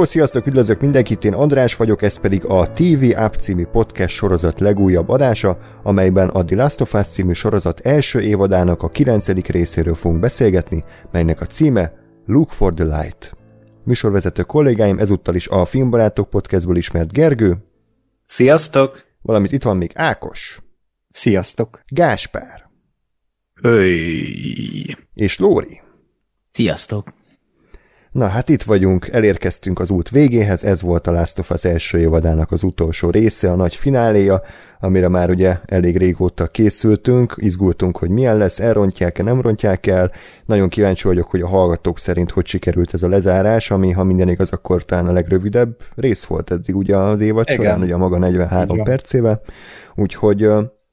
Hello, sziasztok, üdvözlök mindenkit, én András vagyok, ez pedig a TV App című podcast sorozat legújabb adása, amelyben a The Last of Us című sorozat első évadának a kilencedik részéről fogunk beszélgetni, melynek a címe Look for the Light. Műsorvezető kollégáim ezúttal is a Filmbarátok podcastból ismert Gergő. Sziasztok! Valamit itt van még Ákos. Sziasztok! Gáspár. Öy. És Lóri. Sziasztok! Na hát itt vagyunk, elérkeztünk az út végéhez, ez volt a Last of Us első évadának az utolsó része, a nagy fináléja, amire már ugye elég régóta készültünk, izgultunk, hogy milyen lesz, elrontják-e, nem rontják el. Nagyon kíváncsi vagyok, hogy a hallgatók szerint hogy sikerült ez a lezárás, ami, ha minden igaz, akkor talán a legrövidebb rész volt eddig ugye az évad során, ugye a maga 43 Igen. percével. Úgyhogy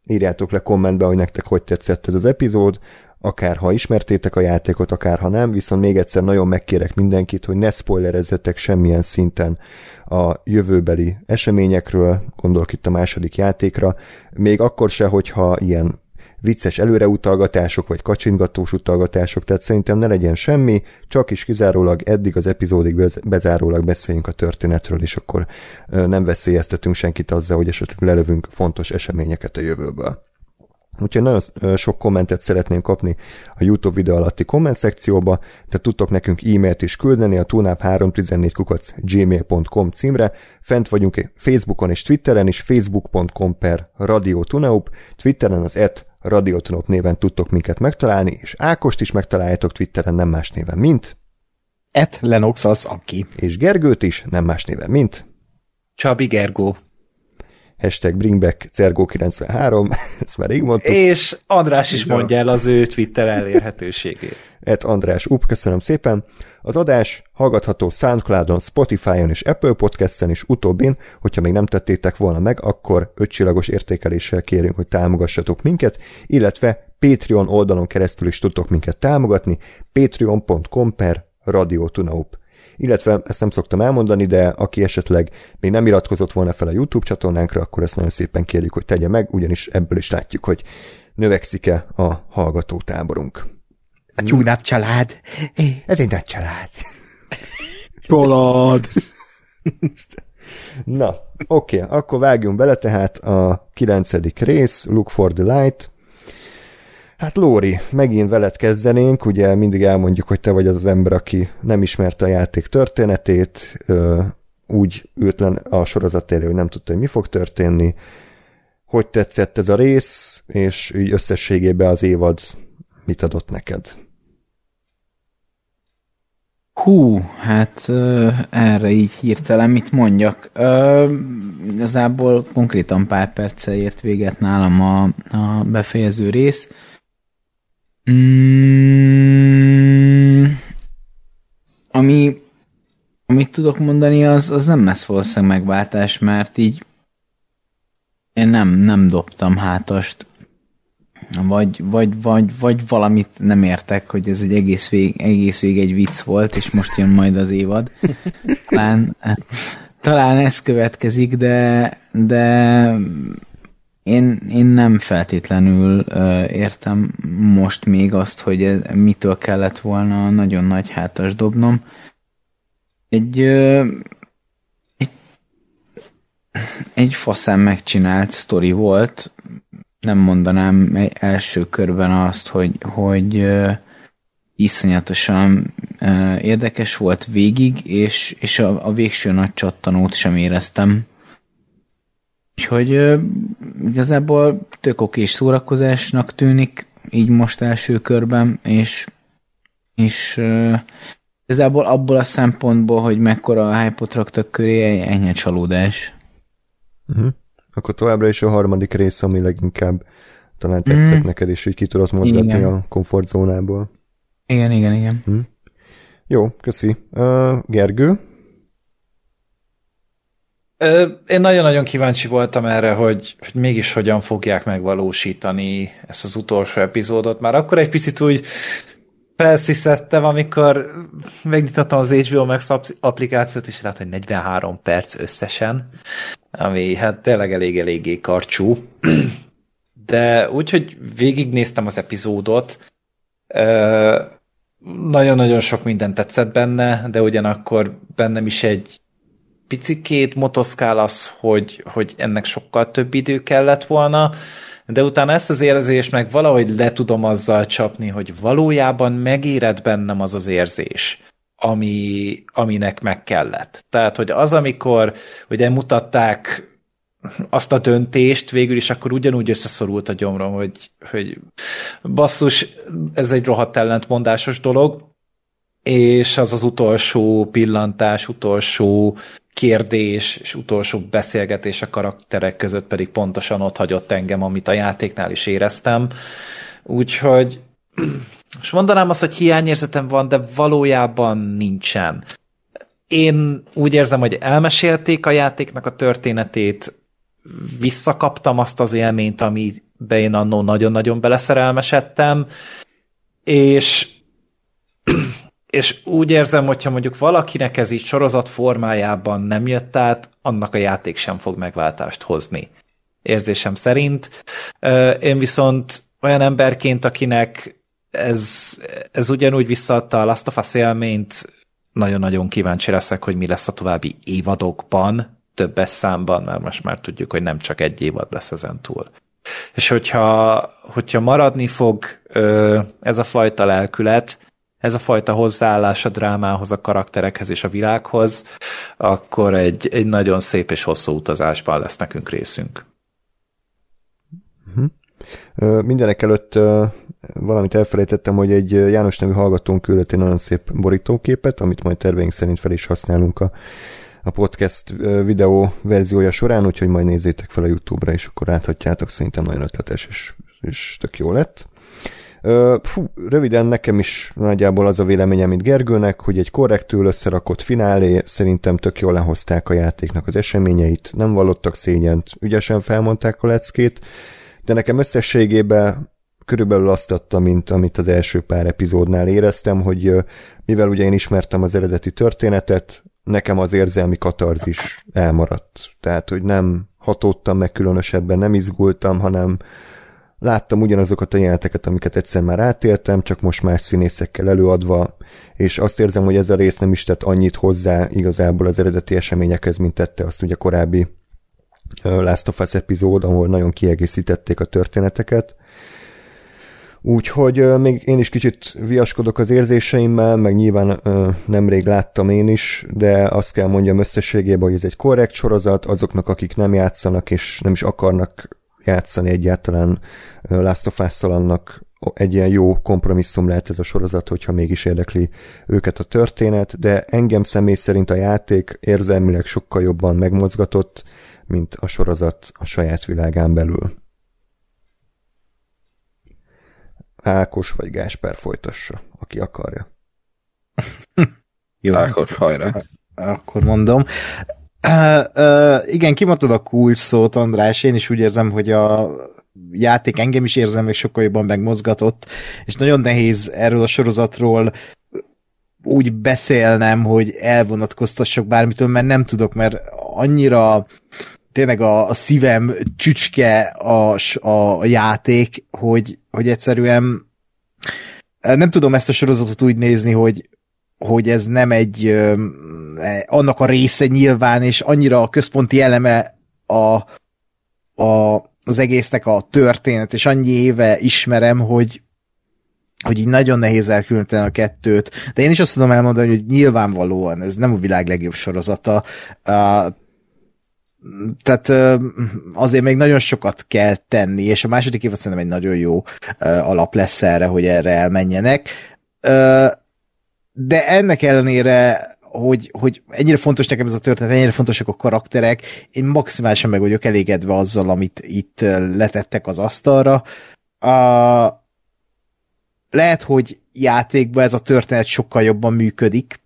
írjátok le kommentbe, hogy nektek hogy tetszett ez az epizód, akár ha ismertétek a játékot, akár ha nem, viszont még egyszer nagyon megkérek mindenkit, hogy ne spoilerezzetek semmilyen szinten a jövőbeli eseményekről, gondolok itt a második játékra, még akkor se, hogyha ilyen vicces előreutalgatások, vagy kacsingatós utalgatások, tehát szerintem ne legyen semmi, csak is kizárólag eddig az epizódig bezárólag beszéljünk a történetről, és akkor nem veszélyeztetünk senkit azzal, hogy esetleg lelövünk fontos eseményeket a jövőből. Úgyhogy nagyon sok kommentet szeretném kapni a YouTube videó alatti komment szekcióba, tehát tudtok nekünk e-mailt is küldeni a tunap314 kukac gmail.com címre. Fent vagyunk Facebookon és Twitteren is, facebook.com per Radio Tunaup, Twitteren az et Radio Tunaup néven tudtok minket megtalálni, és Ákost is megtaláljátok Twitteren nem más néven, mint Et Lenox az aki. És Gergőt is nem más néven, mint Csabi Gergó hashtag bringback Cergo93, ezt már rég mondtuk. És András is mondja el az ő Twitter elérhetőségét. Et András Up, köszönöm szépen. Az adás hallgatható Soundcloudon, Spotify-on és Apple Podcast-en is utóbbin, hogyha még nem tettétek volna meg, akkor ötcsillagos értékeléssel kérünk, hogy támogassatok minket, illetve Patreon oldalon keresztül is tudtok minket támogatni, patreon.com per Radio Tunaup illetve ezt nem szoktam elmondani, de aki esetleg még nem iratkozott volna fel a YouTube csatornánkra, akkor ezt nagyon szépen kérjük, hogy tegye meg, ugyanis ebből is látjuk, hogy növekszik-e a hallgatótáborunk. A tyúnáp család. Ez egy nagy család. Család. Na, oké, okay, akkor vágjunk bele, tehát a kilencedik rész, Look for the Light, Hát Lóri, megint veled kezdenénk, ugye mindig elmondjuk, hogy te vagy az az ember, aki nem ismerte a játék történetét, úgy ült a sorozat elé, hogy nem tudta, hogy mi fog történni, hogy tetszett ez a rész, és így összességében az évad mit adott neked? Hú, hát erre így hirtelen mit mondjak. igazából konkrétan pár perccel ért véget nálam a, a befejező rész. Mm, ami, amit tudok mondani, az, az nem lesz valószínűleg megváltás, mert így én nem, nem dobtam hátast, vagy, vagy, vagy, vagy valamit nem értek, hogy ez egy egész vég, egész vég egy vicc volt, és most jön majd az évad. Talán, talán ez következik, de, de én, én nem feltétlenül uh, értem most még azt, hogy ez, mitől kellett volna nagyon nagy hátas dobnom. Egy, uh, egy, egy faszán megcsinált sztori volt, nem mondanám egy első körben azt, hogy, hogy uh, iszonyatosan uh, érdekes volt végig, és, és a, a végső nagy csattanót sem éreztem Úgyhogy igazából tök okés szórakozásnak tűnik, így most első körben, és, és igazából abból a szempontból, hogy mekkora a hype raktak köré, ennyi csalódás. Uh-huh. Akkor továbbra is a harmadik rész, ami leginkább talán tetszett mm. neked, és így ki tudod mozgatni igen. a komfortzónából. Igen, igen, igen. Uh-huh. Jó, köszi. Uh, Gergő? Én nagyon-nagyon kíváncsi voltam erre, hogy, mégis hogyan fogják megvalósítani ezt az utolsó epizódot. Már akkor egy picit úgy felsziszettem, amikor megnyitottam az HBO Max applikációt, és lát, hogy 43 perc összesen, ami hát tényleg elég-eléggé karcsú. De úgy, hogy végignéztem az epizódot, nagyon-nagyon sok minden tetszett benne, de ugyanakkor bennem is egy picikét motoszkál az, hogy, hogy ennek sokkal több idő kellett volna, de utána ezt az érzést meg valahogy le tudom azzal csapni, hogy valójában megéred bennem az az érzés, ami, aminek meg kellett. Tehát, hogy az, amikor ugye mutatták azt a döntést végül is akkor ugyanúgy összeszorult a gyomrom, hogy, hogy basszus, ez egy rohadt ellentmondásos dolog, és az az utolsó pillantás, utolsó kérdés és utolsó beszélgetés a karakterek között pedig pontosan ott hagyott engem, amit a játéknál is éreztem. Úgyhogy most mondanám azt, hogy hiányérzetem van, de valójában nincsen. Én úgy érzem, hogy elmesélték a játéknak a történetét, visszakaptam azt az élményt, amiben én annó nagyon-nagyon beleszerelmesedtem, és és úgy érzem, hogyha mondjuk valakinek ez így sorozat formájában nem jött át, annak a játék sem fog megváltást hozni. Érzésem szerint. Én viszont olyan emberként, akinek ez, ez ugyanúgy visszaadta a Last of Us élményt, nagyon-nagyon kíváncsi leszek, hogy mi lesz a további évadokban, többes számban, mert most már tudjuk, hogy nem csak egy évad lesz ezen túl. És hogyha, hogyha maradni fog ez a fajta lelkület, ez a fajta hozzáállás a drámához, a karakterekhez és a világhoz, akkor egy, egy nagyon szép és hosszú utazásban lesz nekünk részünk. Uh-huh. Mindenek előtt valamit elfelejtettem, hogy egy János nevű hallgatónk küldött egy nagyon szép borítóképet, amit majd terveink szerint fel is használunk a, a podcast videó verziója során, úgyhogy majd nézzétek fel a YouTube-ra, és akkor láthatjátok, szerintem nagyon ötletes, és, és tök jó lett. Fú, röviden nekem is nagyjából az a véleményem, mint Gergőnek, hogy egy korrektül összerakott finálé szerintem tök jól lehozták a játéknak az eseményeit, nem vallottak szégyent, ügyesen felmondták a leckét, de nekem összességében körülbelül azt adta, mint amit az első pár epizódnál éreztem, hogy mivel ugye én ismertem az eredeti történetet, nekem az érzelmi katarzis elmaradt. Tehát, hogy nem hatódtam meg különösebben, nem izgultam, hanem Láttam ugyanazokat a jeleneteket, amiket egyszer már átéltem, csak most más színészekkel előadva, és azt érzem, hogy ez a rész nem is tett annyit hozzá igazából az eredeti eseményekhez, mint tette azt ugye korábbi Last of Us epizód, ahol nagyon kiegészítették a történeteket. Úgyhogy még én is kicsit viaskodok az érzéseimmel, meg nyilván nemrég láttam én is, de azt kell mondjam összességében, hogy ez egy korrekt sorozat, azoknak, akik nem játszanak és nem is akarnak játszani egyáltalán Last of us annak egy ilyen jó kompromisszum lehet ez a sorozat, hogyha mégis érdekli őket a történet, de engem személy szerint a játék érzelmileg sokkal jobban megmozgatott, mint a sorozat a saját világán belül. Ákos vagy Gásper folytassa, aki akarja. Jó. Ákos, hajrá. Akkor mondom. Uh, uh, igen, kimondtad a cool szót, András. Én is úgy érzem, hogy a játék engem is érzem, meg sokkal jobban megmozgatott, és nagyon nehéz erről a sorozatról úgy beszélnem, hogy elvonatkoztassak bármitől, mert nem tudok, mert annyira tényleg a, a szívem csücske a, a játék, hogy, hogy egyszerűen nem tudom ezt a sorozatot úgy nézni, hogy, hogy ez nem egy e, annak a része nyilván, és annyira a központi eleme a, a, az egésznek a történet, és annyi éve ismerem, hogy, hogy így nagyon nehéz elkülöníteni a kettőt, de én is azt tudom elmondani, hogy nyilvánvalóan ez nem a világ legjobb sorozata, uh, tehát azért még nagyon sokat kell tenni, és a második évad szerintem egy nagyon jó alap lesz erre, hogy erre elmenjenek. De ennek ellenére hogy, hogy ennyire fontos nekem ez a történet, ennyire fontosak a karakterek, én maximálisan meg vagyok elégedve azzal, amit itt letettek az asztalra. A, lehet, hogy játékban ez a történet sokkal jobban működik,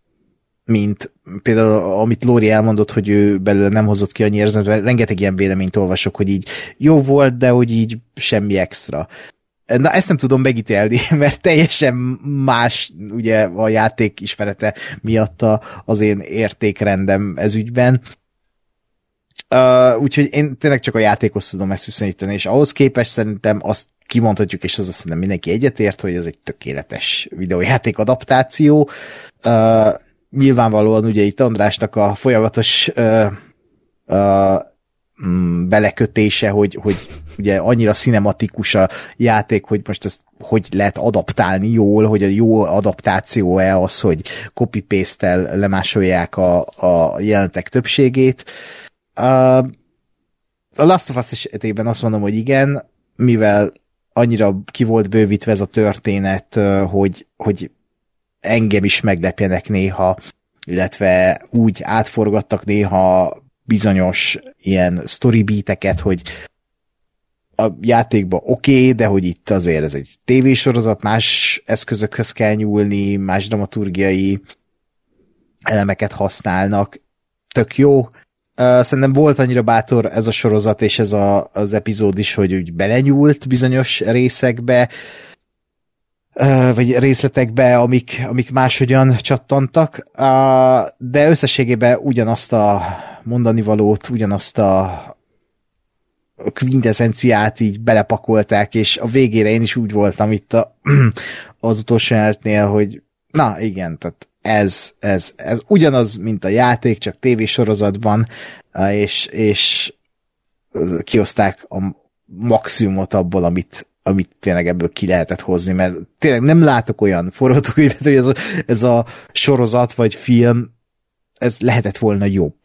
mint például amit Lóri elmondott, hogy ő belőle nem hozott ki annyi érzelmet, rengeteg ilyen véleményt olvasok, hogy így jó volt, de hogy így semmi extra. Na ezt nem tudom megítélni, mert teljesen más ugye a játék ismerete miatt a, az én értékrendem ez ügyben. Uh, úgyhogy én tényleg csak a játékhoz tudom ezt viszonyítani, és ahhoz képest szerintem azt kimondhatjuk, és az azt hiszem mindenki egyetért, hogy ez egy tökéletes videójáték adaptáció. Uh, nyilvánvalóan ugye itt Andrásnak a folyamatos uh, uh, belekötése, hogy, hogy ugye annyira cinematikus a játék, hogy most ezt hogy lehet adaptálni jól, hogy a jó adaptáció-e az, hogy copy-paste-tel lemásolják a, a jelentek többségét. A, a Last of Us esetében azt mondom, hogy igen, mivel annyira ki volt bővítve ez a történet, hogy, hogy engem is meglepjenek néha, illetve úgy átforgattak néha bizonyos ilyen storybeateket, hogy a játékba oké, okay, de hogy itt azért ez egy tévésorozat, más eszközökhöz kell nyúlni, más dramaturgiai elemeket használnak. Tök jó. Szerintem volt annyira bátor ez a sorozat és ez a, az epizód is, hogy úgy belenyúlt bizonyos részekbe, vagy részletekbe, amik, amik máshogyan csattantak, de összességében ugyanazt a mondani valót, ugyanazt a quintessenciát így belepakolták, és a végére én is úgy voltam itt a, az utolsó jelenetnél, hogy na igen, tehát ez, ez, ez ugyanaz, mint a játék, csak tévésorozatban, és, és kioszták a maximumot abból, amit, amit tényleg ebből ki lehetett hozni, mert tényleg nem látok olyan forgatókönyvet, hogy ez a, ez a sorozat vagy film, ez lehetett volna jobb.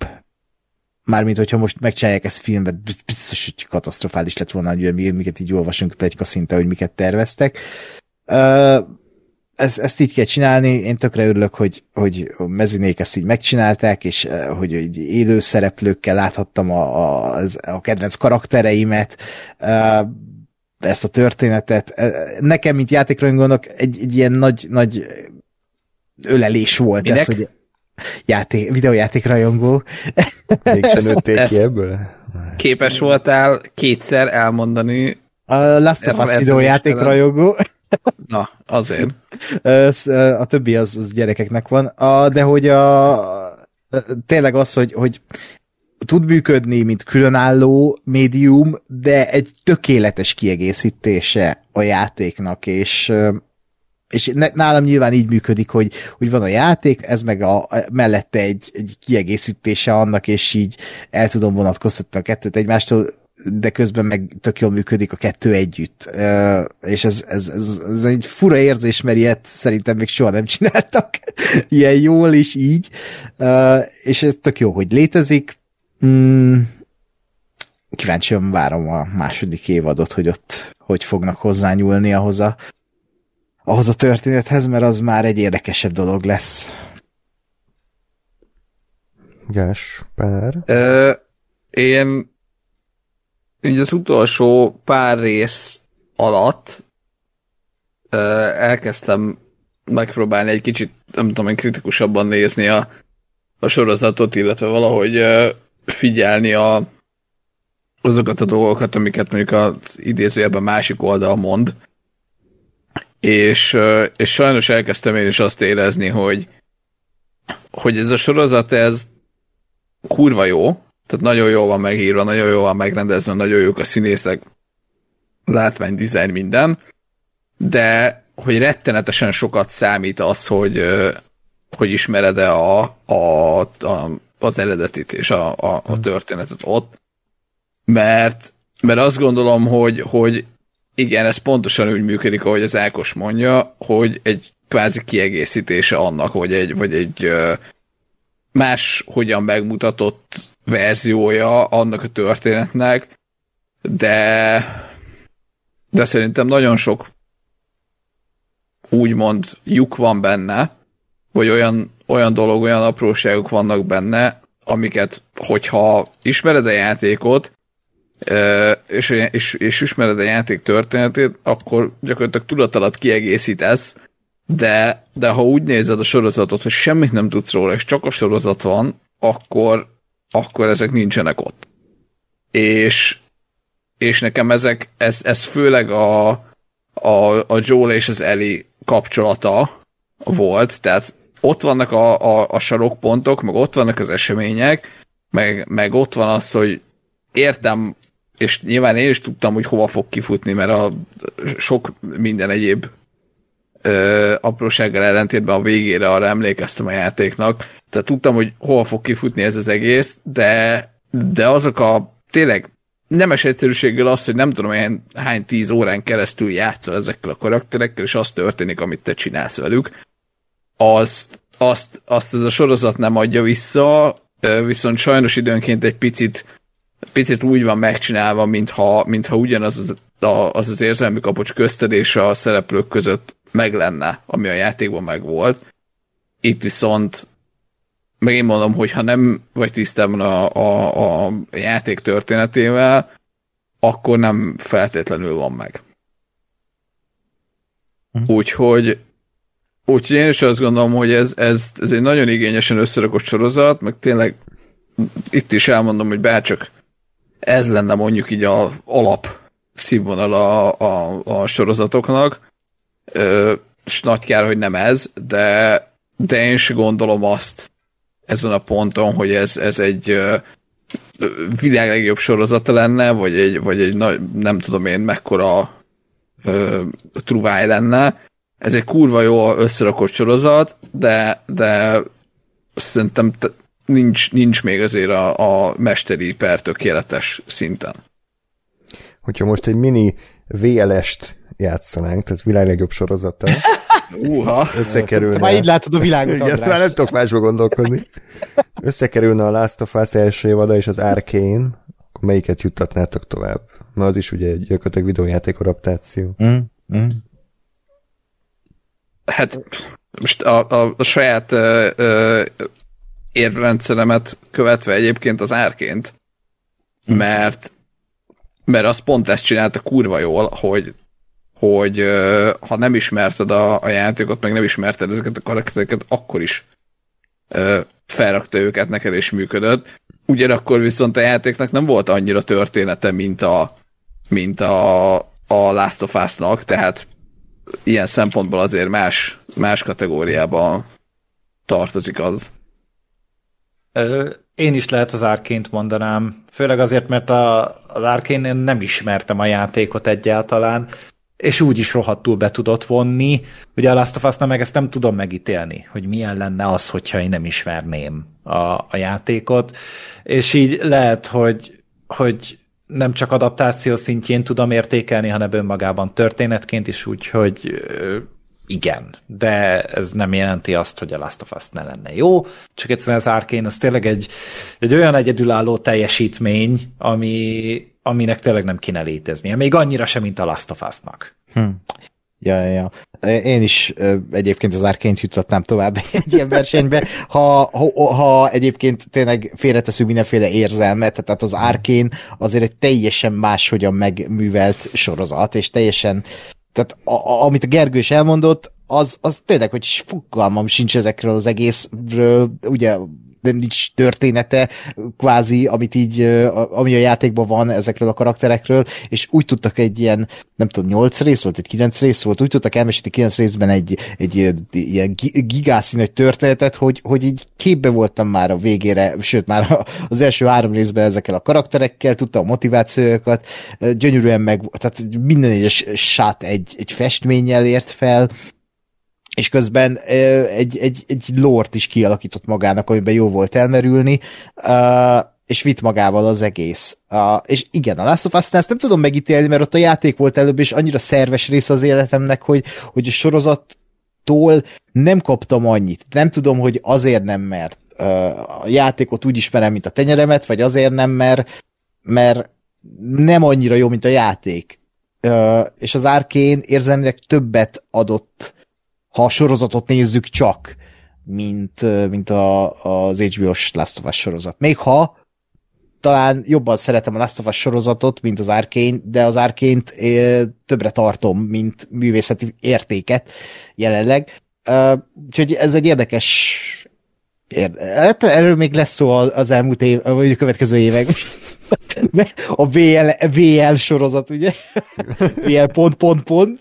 Mármint, hogyha most megcsinálják ezt filmben, biztos, hogy katasztrofális lett volna, hogy miket így olvasunk plegyka szinte, hogy miket terveztek. Uh, ezt, ezt így kell csinálni, én tökre örülök, hogy, hogy a mezinék ezt így megcsinálták, és hogy egy élő szereplőkkel láthattam a, a, a kedvenc karaktereimet, uh, ezt a történetet. Nekem, mint játékrajongónak egy, egy ilyen nagy, nagy ölelés volt Minek? ez, hogy játék, videójáték rajongó. Mégsem nőtték ki ebből? Képes voltál kétszer elmondani a Last of Us videójáték rajongó. Na, azért. A többi az, az gyerekeknek van. A, de hogy a, tényleg az, hogy, hogy tud működni, mint különálló médium, de egy tökéletes kiegészítése a játéknak, és és nálam nyilván így működik, hogy, hogy van a játék, ez meg a, mellette egy, egy kiegészítése annak, és így el tudom vonatkoztatni a kettőt egymástól, de közben meg tök jól működik a kettő együtt. És ez, ez, ez, ez egy fura érzés, mert ilyet szerintem még soha nem csináltak ilyen jól is így. És ez tök jó, hogy létezik. Mm, kíváncsian várom a második évadot, hogy ott hogy fognak hozzányúlni ahhoz a ahhoz a történethez, mert az már egy érdekesebb dolog lesz. Gáspár? Ö, én így az utolsó pár rész alatt ö, elkezdtem megpróbálni egy kicsit, nem tudom, én kritikusabban nézni a, a sorozatot, illetve valahogy ö, figyelni a, azokat a dolgokat, amiket mondjuk az idézőjelben másik oldal mond. És, és sajnos elkezdtem én is azt érezni, hogy, hogy ez a sorozat, ez kurva jó, tehát nagyon jól van megírva, nagyon jól van megrendezve, nagyon jók a színészek, látvány, dizájn, minden, de hogy rettenetesen sokat számít az, hogy, hogy ismered-e a, a, a, az eredetit és a, a, a történetet ott, mert, mert azt gondolom, hogy, hogy igen, ez pontosan úgy működik, ahogy az Ákos mondja, hogy egy kvázi kiegészítése annak, vagy egy, vagy egy más hogyan megmutatott verziója annak a történetnek, de de szerintem nagyon sok úgymond lyuk van benne, vagy olyan, olyan dolog, olyan apróságok vannak benne, amiket, hogyha ismered a játékot, és, és, és ismered a játék történetét, akkor gyakorlatilag tudat alatt kiegészítesz, de, de ha úgy nézed a sorozatot, hogy semmit nem tudsz róla, és csak a sorozat van, akkor, akkor ezek nincsenek ott. És, és nekem ezek, ez, ez főleg a, a, a Joel és az Ellie kapcsolata volt, tehát ott vannak a, a, a sarokpontok, meg ott vannak az események, meg, meg ott van az, hogy értem és nyilván én is tudtam, hogy hova fog kifutni, mert a sok minden egyéb ö, aprósággal ellentétben a végére arra emlékeztem a játéknak. Tehát tudtam, hogy hova fog kifutni ez az egész, de, de azok a tényleg nemes egyszerűséggel az, hogy nem tudom, hány, hány tíz órán keresztül játszol ezekkel a karakterekkel, és az történik, amit te csinálsz velük, azt, azt, azt ez a sorozat nem adja vissza, viszont sajnos időnként egy picit, picit úgy van megcsinálva, mintha, mintha ugyanaz az, az, az érzelmi kapocs közted és a szereplők között meg lenne, ami a játékban meg volt. Itt viszont meg én mondom, hogy ha nem vagy tisztában a, a, a játék történetével, akkor nem feltétlenül van meg. Uh-huh. Úgyhogy úgyhogy én is azt gondolom, hogy ez, ez, ez egy nagyon igényesen összerakott sorozat, meg tényleg itt is elmondom, hogy bárcsak ez lenne mondjuk így a alap színvonal a, a, a sorozatoknak, Ö, és nagy kár, hogy nem ez, de, de én is gondolom azt, ezen a ponton, hogy ez, ez egy világ legjobb sorozata lenne, vagy egy, vagy egy nagy, nem tudom én mekkora uh, truváj lenne. Ez egy kurva jó összerakott sorozat, de, de szerintem t- nincs, nincs még azért a, a mesteri per tökéletes szinten. Hogyha most egy mini VLS-t játszanánk, tehát világ legjobb sorozata, Uha. összekerülne. Már így látod a világot, Igen, András. már nem tudok másba gondolkodni. Összekerülne a Last of Us első évada és az Arcane, akkor melyiket juttatnátok tovább? Mert az is ugye egy gyakorlatilag videójáték adaptáció. Mm, mm. Hát most a, a, a saját ö, ö, érvrendszeremet követve egyébként az árként, mert mert az pont ezt csinálta kurva jól, hogy hogy ha nem ismerted a, a játékot, meg nem ismerted ezeket a karaktereket, akkor is ö, felrakta őket neked és működött. Ugyanakkor viszont a játéknak nem volt annyira története, mint a, mint a, a Last of Us-nak, tehát ilyen szempontból azért más, más kategóriában tartozik az. Én is lehet az árként mondanám, főleg azért, mert a, az árkén én nem ismertem a játékot egyáltalán, és úgy is rohadtul be tudott vonni. Ugye a Last of us meg ezt nem tudom megítélni, hogy milyen lenne az, hogyha én nem ismerném a, a játékot, és így lehet, hogy, hogy nem csak adaptáció szintjén tudom értékelni, hanem önmagában történetként is úgy, hogy ö, igen, de ez nem jelenti azt, hogy a Last of Us ne lenne jó, csak egyszerűen az Arkane az tényleg egy, egy olyan egyedülálló teljesítmény, ami, aminek tényleg nem kéne léteznie, még annyira sem, mint a Last of Us-nak. Hm. Ja, ja. Én is egyébként az árként juttatnám tovább egy ilyen versenybe, ha, ha, ha egyébként tényleg félreteszünk mindenféle érzelmet, tehát az árkén azért egy teljesen máshogyan megművelt sorozat, és teljesen, tehát a, a, amit a Gergő is elmondott, az, az tényleg, hogy fogalmam sincs ezekről az egészről, ugye nem nincs története, kvázi, amit így, ami a játékban van ezekről a karakterekről, és úgy tudtak egy ilyen, nem tudom, nyolc rész volt, egy kilenc rész volt, úgy tudtak elmesélni kilenc részben egy, egy ilyen- ilyen gi- gigászi nagy történetet, hogy, hogy így képbe voltam már a végére, sőt már az első három részben ezekkel a karakterekkel, tudtam a motivációkat, gyönyörűen meg, tehát minden egyes sát egy, egy festménnyel ért fel, és közben egy, egy, egy lort is kialakított magának, amiben jó volt elmerülni, és vitt magával az egész. És igen, a Last of Us-nál ezt nem tudom megítélni, mert ott a játék volt előbb, és annyira szerves rész az életemnek, hogy, hogy a sorozattól nem kaptam annyit. Nem tudom, hogy azért nem, mert a játékot úgy ismerem, mint a tenyeremet, vagy azért nem, mert, mert nem annyira jó, mint a játék. És az Arkane érzelmileg többet adott ha a sorozatot nézzük csak, mint, mint a, az HBO-s Last of Us sorozat. Még ha talán jobban szeretem a Last of Us sorozatot, mint az Arkane, de az Arkane-t ö, többre tartom, mint művészeti értéket jelenleg. Úgyhogy ez egy érdekes Érde. Hát erről még lesz szó az elmúlt év, vagy a következő évek. A VL, VL sorozat, ugye? VL pont, pont, pont.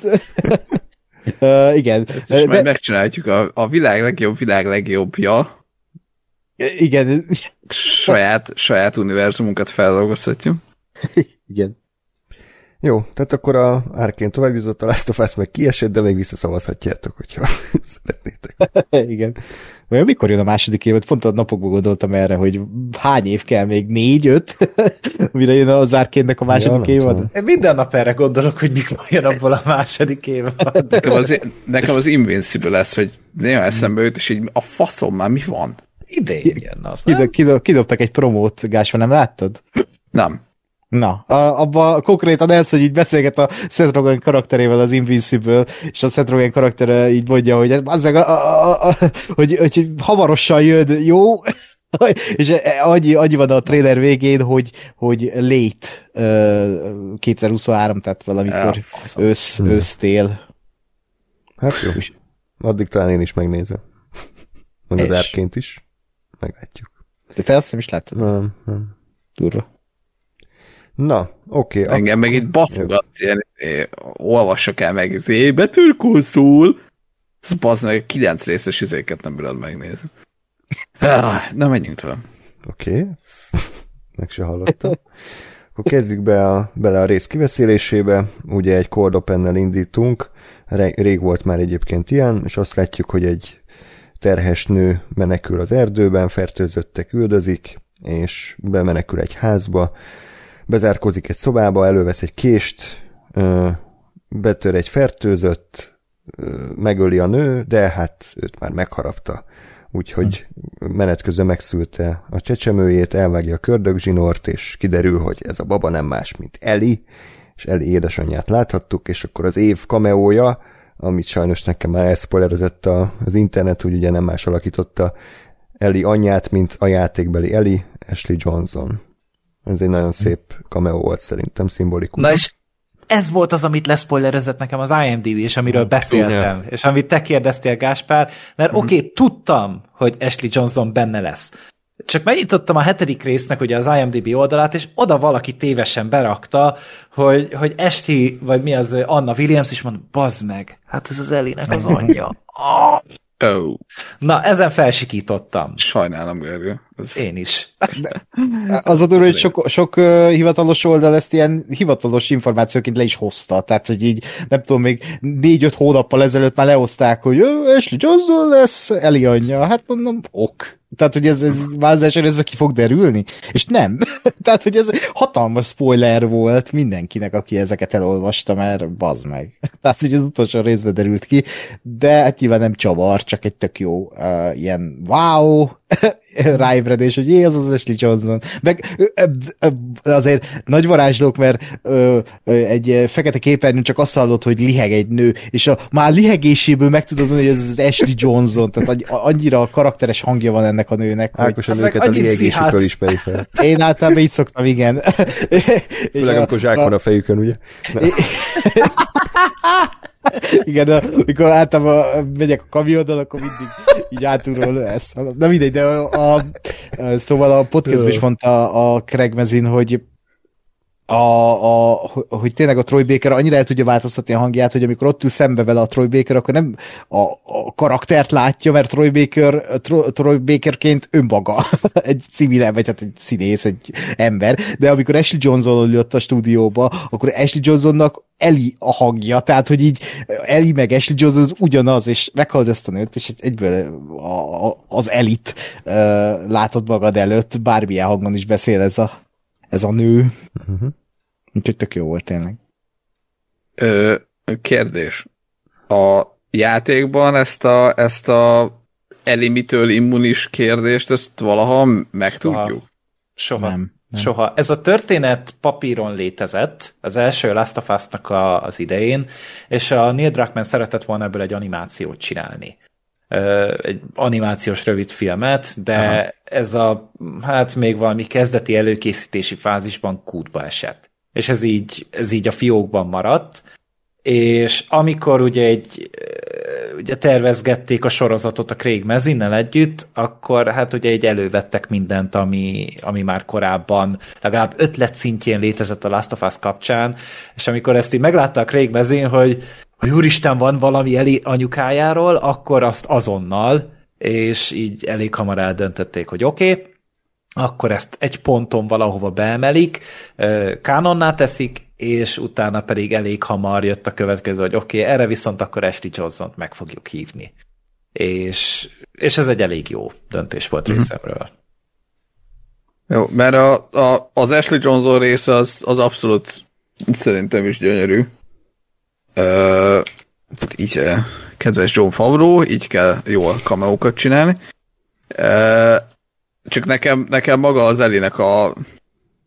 Uh, igen. És De- majd megcsináljuk a, a világ legjobb, világ legjobbja, Igen, saját, saját univerzumunkat feldolgozhatjuk. Igen. Jó, tehát akkor a Arkane tovább jutott, a Last of Us meg kiesett, de még visszaszavazhatjátok, hogyha szeretnétek. Igen. Vagy mikor jön a második évad? Pont a napokban gondoltam erre, hogy hány év kell még? Négy, öt? Mire jön az Arkane-nek a második Ja, évad? Én minden nap erre gondolok, hogy mikor jön abból a második évad. Nekem az, nekem az Invincible lesz, hogy néha eszembe jut, és így a faszom már mi van? Idén jön az, Kidobtak egy promót, Gásva, nem láttad? Nem. Na, a, abban konkrétan ez, hogy így beszélget a Seth Rogen karakterével az Invincible, és a Seth Rogen karaktere így mondja, hogy az meg, a, a, a, a, hogy, hogy hamarosan jön, jó? és annyi, annyi van a trailer végén, hogy, hogy late ö, 2023, tehát valamikor Ja, ősz, ősztél. Hát jó. Addig talán én is megnézem. Meg az? Arkane-t is. Meglátjuk. De te azt nem is láttad? Nem, nem. Durva. Na, oké. Okay, Engem meg itt baszogatsz, ilyen, é, olvassak el meg, zé, betűrkul szól. Bazd meg, kilenc részes izéket nem bírod megnézni. Na, menjünk tovább. Oké, okay. meg se hallottam. Akkor kezdjük be a, bele a rész kiveszélésébe. Ugye egy cold open indítunk, rég volt már egyébként ilyen, és azt látjuk, hogy egy terhes nő menekül az erdőben, fertőzöttek üldözik, és bemenekül egy házba, bezárkozik egy szobába, elővesz egy kést, betör egy fertőzött, megöli a nő, de hát őt már megharapta. Úgyhogy menet közben megszülte a csecsemőjét, elvágja a kördögzsinort, és kiderül, hogy ez a baba nem más, mint Eli, és Eli édesanyját láthattuk, és akkor az év kameója, amit sajnos nekem már elszpoilerezett az internet, hogy ugye nem más alakította Eli anyját, mint a játékbeli Eli, Ashley Johnson. Ez egy nagyon szép cameo volt szerintem, szimbolikus. Na és ez volt az, amit leszpoilerezett nekem az IMDb, és amiről beszéltem, és amit te kérdeztél, Gáspár, mert Mhm. oké, okay, tudtam, hogy Ashley Johnson benne lesz. Csak megnyitottam a hetedik résznek ugye az IMDb oldalát, és oda valaki tévesen berakta, hogy, hogy Ashley, vagy mi az, Anna Williams, is mondom, bazd meg, hát ez az Elinek az anyja. Ó, oh, Na, ezen felsikítottam. sajnálom, Gergő. Én is. Az a durva, hogy sok, sok uh, hivatalos oldal ezt ilyen hivatalos információként le is hozta. Tehát, hogy így, nem tudom, még négy-öt hónappal ezelőtt már lehozták, hogy "Ö, Ashley Johnson lesz Eli anyja. Hát mondom, ok. Tehát, hogy ez, ez első részben ki fog derülni. És nem. Tehát, hogy ez hatalmas spoiler volt mindenkinek, aki ezeket elolvasta, mert bazd meg. Tehát, hogy az utolsó részben derült ki, de hát nyilván nem csavar, csak egy tök jó uh, ilyen wow ráébredés, hogy jé, az az Ashley Johnson. Meg azért nagy varázslók, mert ö, ö, egy fekete képernyőn csak azt hallod, hogy liheg egy nő, és a, már lihegéséből meg tudod mondani, hogy ez az Ashley Johnson, tehát annyi- annyira karakteres hangja van ennek a nőnek, hogy Ákos a Hát nőket a szihálsz. ismeri fel. én általában így szoktam, igen. Főleg amikor zsák van a fejükön, ugye? Igen, de amikor általában megyek a kamionnal, akkor mindig így átulról ezt. Na mindegy, de a, a, a szóval a podcastban is mondta a Craig Mezin, hogy a, a, hogy tényleg a Troy Baker annyira el tudja változtatni a hangját, hogy amikor ott ül szembe vele a Troy Baker, akkor nem a, a karaktert látja, mert Troy Baker, Troy, Troy Bakerként önmaga. Egy civil, vagy hát egy színész, egy ember, de amikor Ashley Johnson ott a stúdióba, akkor Ashley Johnsonnak Eli a hangja, tehát hogy így Eli meg Ashley Johnson az ugyanaz, és meghald ezt a nőt, és egyből a, a, az elit uh, látod magad előtt, bármilyen hangon is beszél ez a, ez a nő. Uh-huh. Úgyhogy tök jó volt tényleg. Ö, kérdés. A játékban ezt a, ezt a elimitől immunis kérdést, ezt valaha megtudjuk? Soha. Nem. nem. Soha. Ez a történet papíron létezett, az első Last of Us-nak a, az idején, és a Neil Druckmann szeretett volna ebből egy animációt csinálni. Egy animációs rövid filmet, de Aha. ez a, hát még valami kezdeti előkészítési fázisban kútba esett. És ez így, ez így a fiókban maradt, és amikor ugye egy ugye tervezgették a sorozatot a Craig Mezinnel együtt, akkor hát ugye egy elővettek mindent, ami, ami már korábban legalább ötlet szintjén létezett a Last of Us kapcsán, és amikor ezt így meglátta a Craig Mezin, hogy, hogy úristen van valami Eli anyukájáról, akkor azt azonnal, és így elég hamar eldöntötték, hogy oké, okay, akkor ezt egy ponton valahova beemelik, kánonná teszik, és utána pedig elég hamar jött a következő, hogy oké, okay, erre viszont akkor Ashley johnson meg fogjuk hívni. És, és ez egy elég jó döntés volt mm-hmm. részemről. Jó, mert a, a, az Ashley Johnson része az, az abszolút szerintem is gyönyörű. Uh, így, kedves John Favreau, így kell jól kameókat csinálni. Uh, csak nekem, nekem maga az Elinek a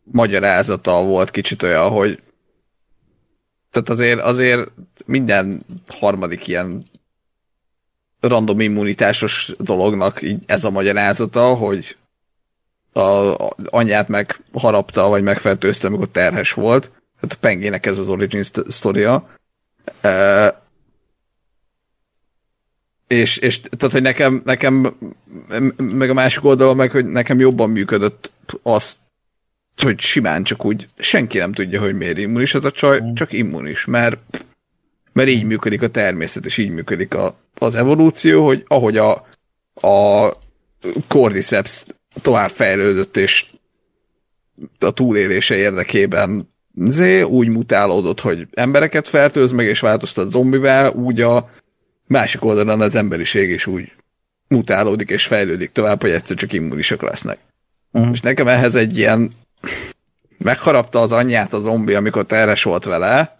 magyarázata volt kicsit olyan, hogy tehát azért, azért minden harmadik ilyen random immunitásos dolognak így ez a magyarázata, hogy a, a anyját megharapta, vagy megfertőzte, amikor terhes volt. Tehát a pengének ez az origin sztoria. És, és tehát, hogy nekem, nekem meg a másik oldalon meg, hogy nekem jobban működött az, hogy simán csak úgy senki nem tudja, hogy miért immunis ez a csaj, mm. csak immunis, mert, mert így működik a természet, és így működik a, az evolúció, hogy ahogy a, a Cordyceps tovább fejlődött, és a túlélése érdekében zé, úgy mutálódott, hogy embereket fertőz meg, és változtat zombivel, úgy a másik oldalon az emberiség is úgy mutálódik és fejlődik tovább, hogy egyszer csak immunisak lesznek. Uh-huh. És nekem ehhez egy ilyen megharapta az anyját a zombi, amikor terhes volt vele,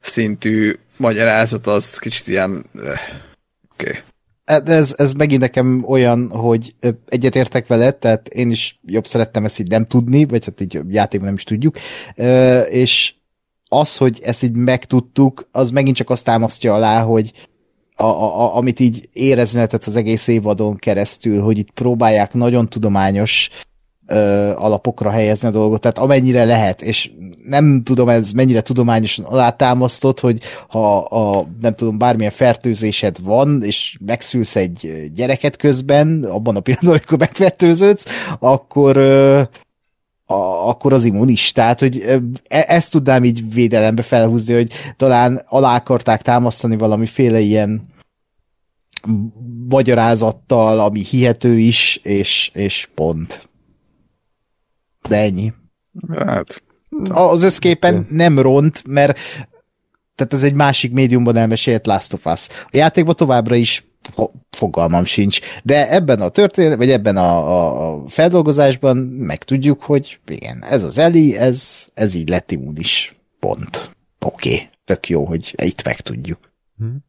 szintű magyarázat az kicsit ilyen eh, oké. Okay. Hát ez, ez megint nekem olyan, hogy egyetértek veled, tehát én is jobb szerettem ezt így nem tudni, vagy hát így játékban nem is tudjuk, és az, hogy ezt így megtudtuk, az megint csak azt támasztja alá, hogy a, a, amit így érezni lehetett az egész évadon keresztül, hogy itt próbálják nagyon tudományos ö, alapokra helyezni a dolgot, tehát amennyire lehet, és nem tudom ez mennyire tudományosan alátámasztott, hogy ha a, nem tudom, bármilyen fertőzésed van, és megszülsz egy gyereket közben, abban a pillanatban, amikor megfertőződsz, akkor ö, a, akkor az immunis. Tehát, hogy e, ezt tudnám így védelembe felhúzni, hogy talán alá akarták támasztani valamiféle ilyen magyarázattal, ami hihető is, és, és pont. De ennyi. Hát, az összképen nem ront, mert tehát ez egy másik médiumban elmesélt Last of Us. A játékban továbbra is fogalmam sincs, de ebben a történet, vagy ebben a, a feldolgozásban megtudjuk, hogy igen, ez az Eli, ez, ez így lett immunis. Pont. Oké, okay. tök jó, hogy itt megtudjuk. Hmm.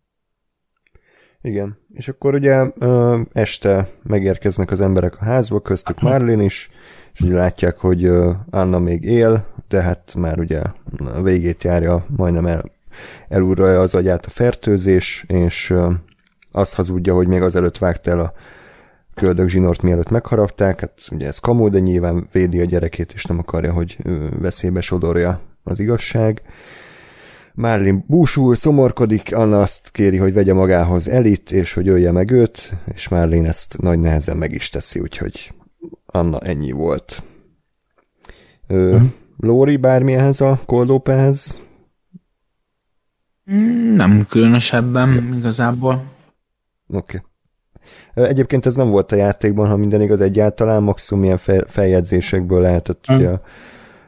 Igen, és akkor ugye ö, este megérkeznek az emberek a házba, köztük Marlin is, és ugye látják, hogy Anna még él, de hát már ugye a végét járja, majdnem el, elurralja az agyát a fertőzés, és azt hazudja, hogy még azelőtt vágta el a köldök zsinort, mielőtt megharapták, hát ugye ez kamó, de nyilván védi a gyerekét, és nem akarja, hogy veszélybe sodorja az igazság. Marlin búsul, szomorkodik, Anna azt kéri, hogy vegye magához Elit, és hogy ölje meg őt, és Marlin ezt nagy nehezen meg is teszi, úgyhogy Anna ennyi volt. Ö, hm. Lóri bármilyenhez a koldópehez? Mm, nem különösebben igazából. Oké. Okay. Egyébként ez nem volt a játékban, ha minden igaz, egyáltalán maximum ilyen feljegyzésekből lehetett hm. ugye a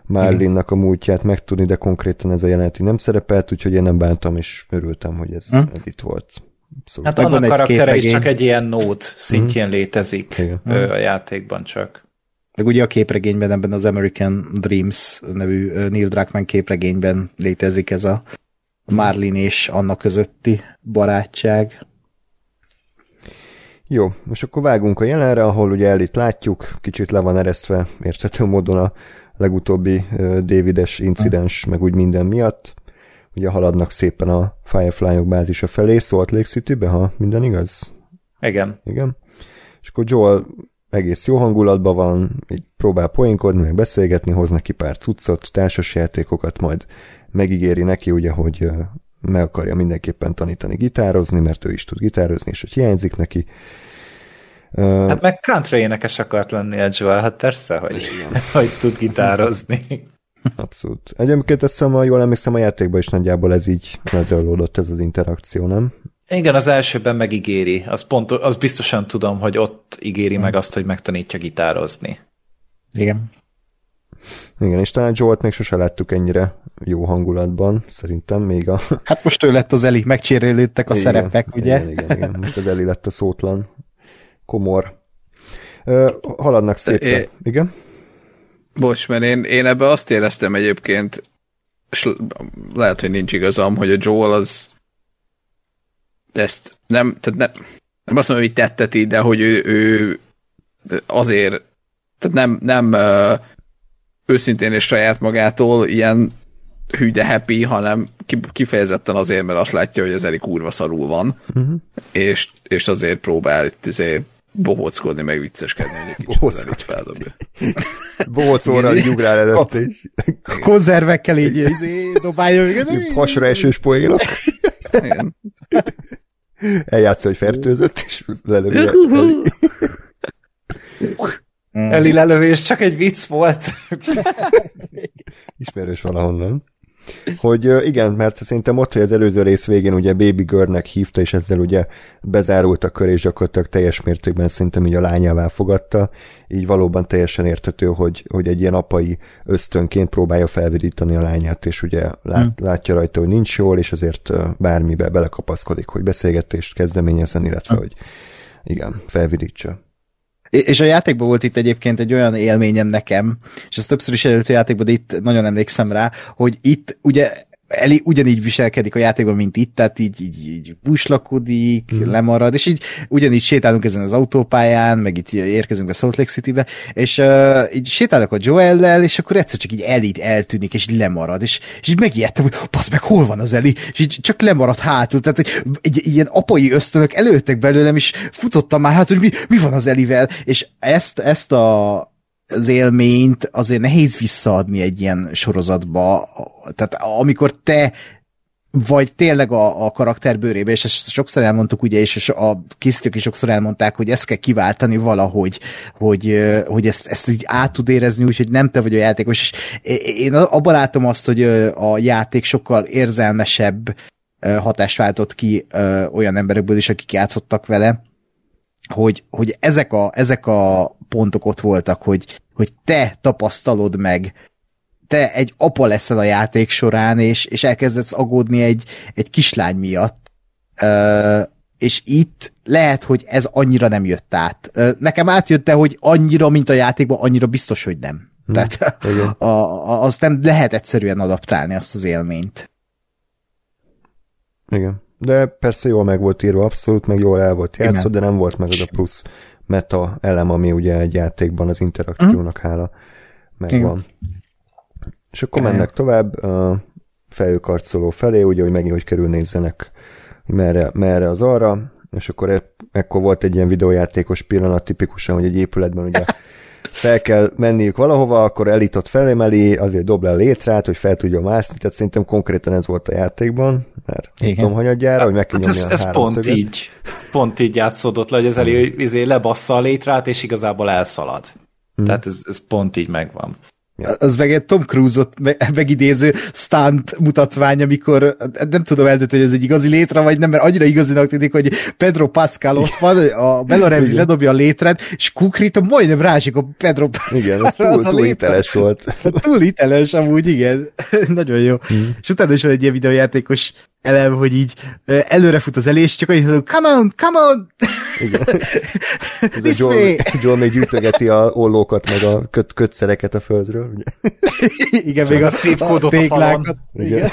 Marlinnak a múltját megtudni, de konkrétan ez a jelenet nem szerepelt, úgyhogy én nem bántam, és örültem, hogy ez, hm? ez itt volt. Abszolút. Hát annak karaktere is csak egy ilyen nót szintjén hmm. létezik Igen. a játékban csak. Meg ugye a képregényben, ebben az American Dreams nevű Neil Druckmann képregényben létezik ez a Marlin és Anna közötti barátság. Jó, most akkor vágunk a jelenre, ahol ugye elit látjuk, kicsit le van eresztve érthető módon a legutóbbi Davides incidens, meg úgy minden miatt. Ugye haladnak szépen a Firefly-ok bázisa felé, Salt Lake City-be, ha minden igaz? Igen. Igen. És akkor Joel egész jó hangulatban van, így próbál poénkodni, meg beszélgetni, hoz neki pár cuccot, társasjátékokat, majd megígéri neki, ugye, hogy meg akarja mindenképpen tanítani gitározni, mert ő is tud gitározni, és hogy hiányzik neki. Hát meg country énekes akart lenni a Joel, hát persze, hogy, hogy tud gitározni. Abszolút. Egyébként ezt hiszem, jól emlékszem, a játékban is nagyjából ez így lezajlódott ez az interakció, nem? Igen, az elsőben megígéri. Az, pont, az biztosan tudom, hogy ott ígéri meg azt, hogy megtanítja gitározni. Igen. Igen, és talán Jolt még sose láttuk ennyire jó hangulatban, szerintem még a... Hát most ő lett az Eli, megcserélődtek a igen, szerepek, ugye? Igen, igen, igen, most az Eli lett a szótlan komor. Ö, haladnak szépen. É- Igen? Bocs, mert én, én ebbe azt éreztem egyébként, és lehet, hogy nincs igazam, hogy a Joel az ezt nem, tehát nem, nem azt mondom, hogy tetteti, de hogy ő, ő azért, tehát nem, nem őszintén és saját magától ilyen hű de happy, hanem kifejezetten azért, mert azt látja, hogy az Eli kurva szarul van, uh-huh. és, és azért próbál itt azért bohóckodni, meg vicceskedni, hogy egy kicsit feldobja. Bohócóra nyugrál előtt is. Konzervekkel így izé, dobálja őket. Hasra esős poénok. Eljátsza, hogy fertőzött, és lelövi. Eli lelövés csak egy vicc volt. Ismerős valahonnan. Hogy igen, mert szerintem ott, hogy az előző rész végén ugye Baby Girlnek hívta, és ezzel ugye bezárult a kör, és gyakorlatilag teljes mértékben szerintem így a lányává fogadta, így valóban teljesen értető, hogy, hogy egy ilyen apai ösztönként próbálja felvidítani a lányát, és ugye lát, hmm. látja rajta, hogy nincs jól, és azért bármibe belekapaszkodik, hogy beszélgetést kezdeményezzen, illetve hmm. hogy igen, felvidítsa. És a játékban volt itt egyébként egy olyan élményem nekem, és ez többször is előtt a játékban, de itt nagyon emlékszem rá, hogy itt ugye Eli ugyanígy viselkedik a játékban, mint itt, tehát így, így, így buslakodik, mm. lemarad, és így ugyanígy sétálunk ezen az autópályán, meg itt érkezünk a Salt Lake City-be, és uh, így sétálok a Joel-lel, és akkor egyszer csak így Eli eltűnik, és így lemarad, és, és így megijedtem, hogy basz meg, hol van az Eli? És így csak lemarad hátul, tehát egy, egy, ilyen apai ösztönök előttek belőlem, és futottam már hát, hogy mi, mi van az Elivel, és ezt, ezt a az élményt azért nehéz visszaadni egy ilyen sorozatba. Tehát amikor te vagy tényleg a, a karakter bőrébe, és ezt sokszor elmondtuk, ugye, és a készítők is sokszor elmondták, hogy ezt kell kiváltani valahogy, hogy, hogy ezt, ezt így át tud érezni, úgyhogy nem te vagy a játékos, és én abban látom azt, hogy a játék sokkal érzelmesebb hatást váltott ki olyan emberekből is, akik játszottak vele, hogy, hogy ezek, a, ezek a pontok ott voltak, hogy, hogy te tapasztalod meg, te egy apa leszel a játék során, és, és elkezdesz agódni egy, egy kislány miatt. Ö, és itt lehet, hogy ez annyira nem jött át. Ö, nekem átjött, de hogy annyira, mint a játékban, annyira biztos, hogy nem. Hmm, Tehát a, a, azt nem lehet egyszerűen adaptálni, azt az élményt. Igen. De persze jól meg volt írva, abszolút, meg jól el volt játszva, de nem volt meg az a plusz meta elem, ami ugye egy játékban az interakciónak uh-huh. hála megvan. Igen. És akkor mennek tovább felőkarcoló felé, ugye, hogy megint hogy körülnézzenek merre, merre az arra, és akkor e- ekkor volt egy ilyen videójátékos pillanat, tipikusan, hogy egy épületben ugye fel kell menniük valahova, akkor elitot felemeli, azért dob le a létrát, hogy fel tudja mászni, tehát szerintem konkrétan ez volt a játékban, mert Igen. tudom, hanyadjára, hogy meg kell hát ez, ez pont szöget. így, pont így játszódott le, hogy az Eli izé lebassza a létrát, és igazából elszalad. Hmm. Tehát ez, ez pont így megvan. Ja. Az meg egy Tom Cruise-ot megidéző stunt mutatvány, amikor nem tudom eldönteni, hogy ez egy igazi létre, vagy nem, mert annyira igazinak tűnik, hogy Pedro Pascal ott van, a Ramsey ledobja a létret, és Kukrita majdnem rásik a Pedro Pascal. Igen, ez túl, az túl hiteles volt. túl hiteles, amúgy, igen. Nagyon jó. Hmm. És utána is van egy ilyen videójátékos elem, hogy így előrefut az elés, csak annyit mondom, come on, come on! Igen. This John, John még gyűjtögeti a ollókat, meg a köt, kötszereket a földről. Ugye? Igen, még a Steve a téglákat. Igen. Igen.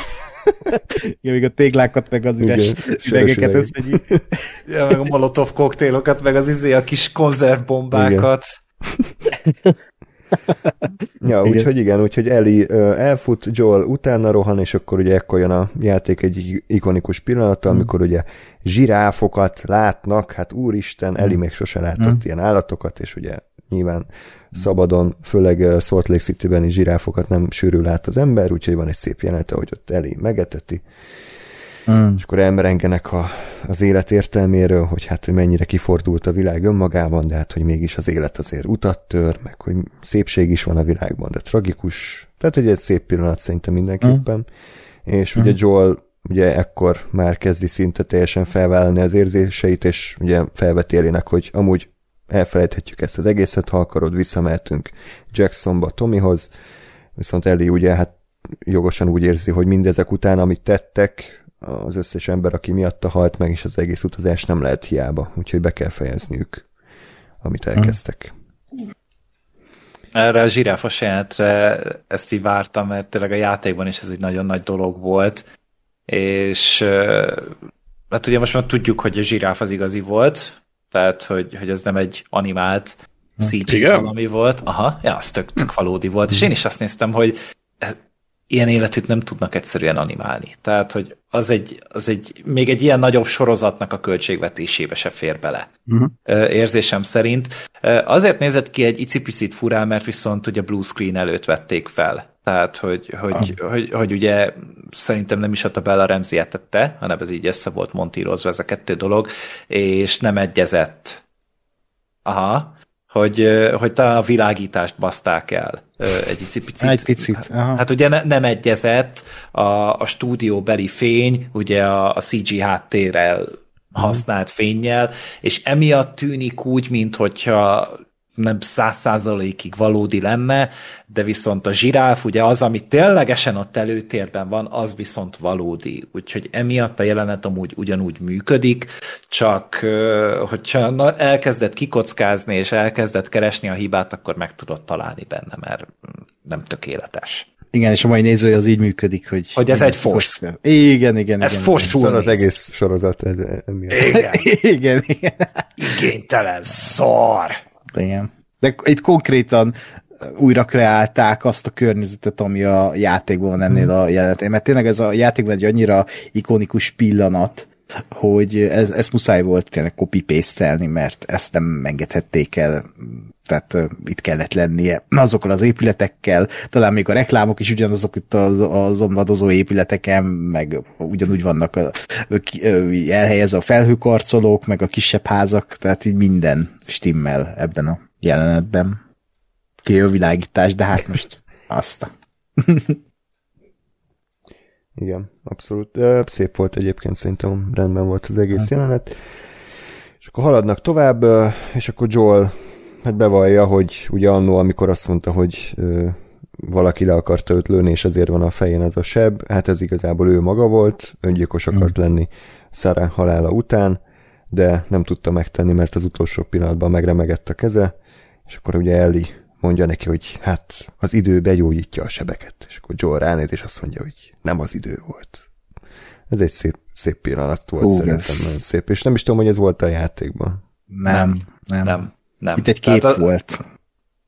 Igen, még a téglákat, meg az üres üvegeket összegyűjt. Ja, meg a molotov koktélokat, meg az izé a kis konzervbombákat. Ja, úgyhogy igen, úgyhogy Eli elfut, Joel utána rohan, és akkor ugye ekkor jön a játék egy ikonikus pillanata, mm. amikor ugye zsiráfokat látnak, hát úristen, Eli mm. még sose látott mm. ilyen állatokat, és ugye nyilván szabadon, főleg Salt Lake City-ben is zsiráfokat nem sűrű lát az ember, úgyhogy van egy szép jelenete, hogy ott Eli megeteti, Mm. És akkor elmerengenek a, az élet értelméről, hogy hát, hogy mennyire kifordult a világ önmagában, de hát, hogy mégis az élet azért utat tör, meg hogy szépség is van a világban, de tragikus. Tehát, hogy egy szép pillanat szerintem mindenképpen. Mm. És mm. ugye Joel ugye ekkor már kezdi szinte teljesen felvállalni az érzéseit, és ugye felvetélének, hogy amúgy elfelejthetjük ezt az egészet, ha akarod, visszamehetünk Jacksonba Tomihoz, viszont Eli ugye hát jogosan úgy érzi, hogy mindezek után, amit tettek, az összes ember, aki miatta halt meg, és az egész utazás nem lehet hiába, úgyhogy be kell fejezniük, amit elkezdtek. Erre a zsiráfos jelentre ezt így vártam, mert tényleg a játékban is ez egy nagyon nagy dolog volt, és hát ugye most már tudjuk, hogy a zsiráf az igazi volt, tehát, hogy, hogy ez nem egy animált CG Igen? valami volt. Aha, ja, az tök, tök valódi volt. És én is azt néztem, hogy ilyen életűt nem tudnak egyszerűen animálni. Tehát, hogy az egy, az egy, még egy ilyen nagyobb sorozatnak a költségvetésébe se fér bele. Uh-huh. Érzésem szerint. Azért nézett ki egy icipicit furán, mert viszont ugye blue screen előtt vették fel. Tehát, hogy, hogy, ah. hogy, hogy ugye szerintem nem is a Bella Ramsey tette, hanem ez így össze volt montírozva ez a kettő dolog, és nem egyezett. Aha hogy, hogy talán a világítást baszták el egy picit. Egy picit. Aha. Hát ugye ne, nem egyezett a, a stúdióbeli fény, ugye a, a CG háttérrel használt fényjel, és emiatt tűnik úgy, mintha nem száz százalékig valódi lenne, de viszont a zsiráf, ugye az, ami ténylegesen ott előtérben van, az viszont valódi. Úgyhogy emiatt a jelenet amúgy ugyanúgy működik, csak hogyha elkezdett kikockázni, és elkezdett keresni a hibát, akkor meg tudod találni benne, mert nem tökéletes. Igen, és a mai néző az így működik, hogy... Hogy ez egy fost. Igen, igen, Ez igen. fost Szóval az egész sorozat ez, emiatt. Igen. Igen, igen. Igénytelen szar. Igen. De itt konkrétan újra kreálták azt a környezetet, ami a játékban van ennél a jelenetén. Mert tényleg ez a játékban egy annyira ikonikus pillanat, hogy ez, ez muszáj volt tényleg copy mert ezt nem engedhették el tehát itt kellett lennie azokkal az épületekkel, talán még a reklámok is ugyanazok itt az, az omvadozó épületeken, meg ugyanúgy vannak a, elhelyezve a felhőkarcolók, meg a kisebb házak, tehát így minden stimmel ebben a jelenetben. Ki a világítás, de hát most azt. Igen, abszolút. Szép volt egyébként, szerintem rendben volt az egész hát. jelenet. És akkor haladnak tovább, és akkor Joel hát bevallja, hogy ugye annó, amikor azt mondta, hogy valaki le akarta őt lőni, és azért van a fején az a seb, hát ez igazából ő maga volt, öngyilkos akart mm. lenni Sarah halála után, de nem tudta megtenni, mert az utolsó pillanatban megremegett a keze, és akkor ugye Ellie mondja neki, hogy hát az idő begyógyítja a sebeket, és akkor Joel ránéz, és azt mondja, hogy nem az idő volt. Ez egy szép, szép pillanat volt, Hú, szerintem ez... nagyon szép, és nem is tudom, hogy ez volt a játékban. Nem, nem. nem. nem. Nem. Itt egy kép a, volt.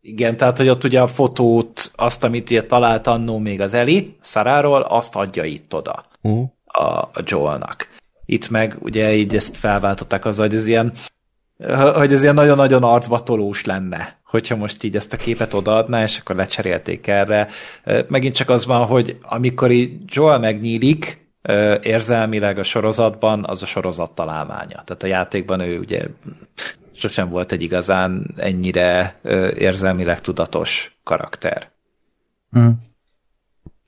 Igen, tehát, hogy ott ugye a fotót, azt, amit ugye talált annó még az Eli, Szaráról, azt adja itt oda uh-huh. a, a Joelnak. Itt meg ugye így ezt felváltották azzal, hogy ez ilyen hogy ez ilyen nagyon-nagyon arcbatolós lenne, hogyha most így ezt a képet odaadná, és akkor lecserélték erre. Megint csak az van, hogy amikor így Joel megnyílik, érzelmileg a sorozatban, az a sorozat találmánya. Tehát a játékban ő ugye sosem volt egy igazán ennyire érzelmileg tudatos karakter. Mm.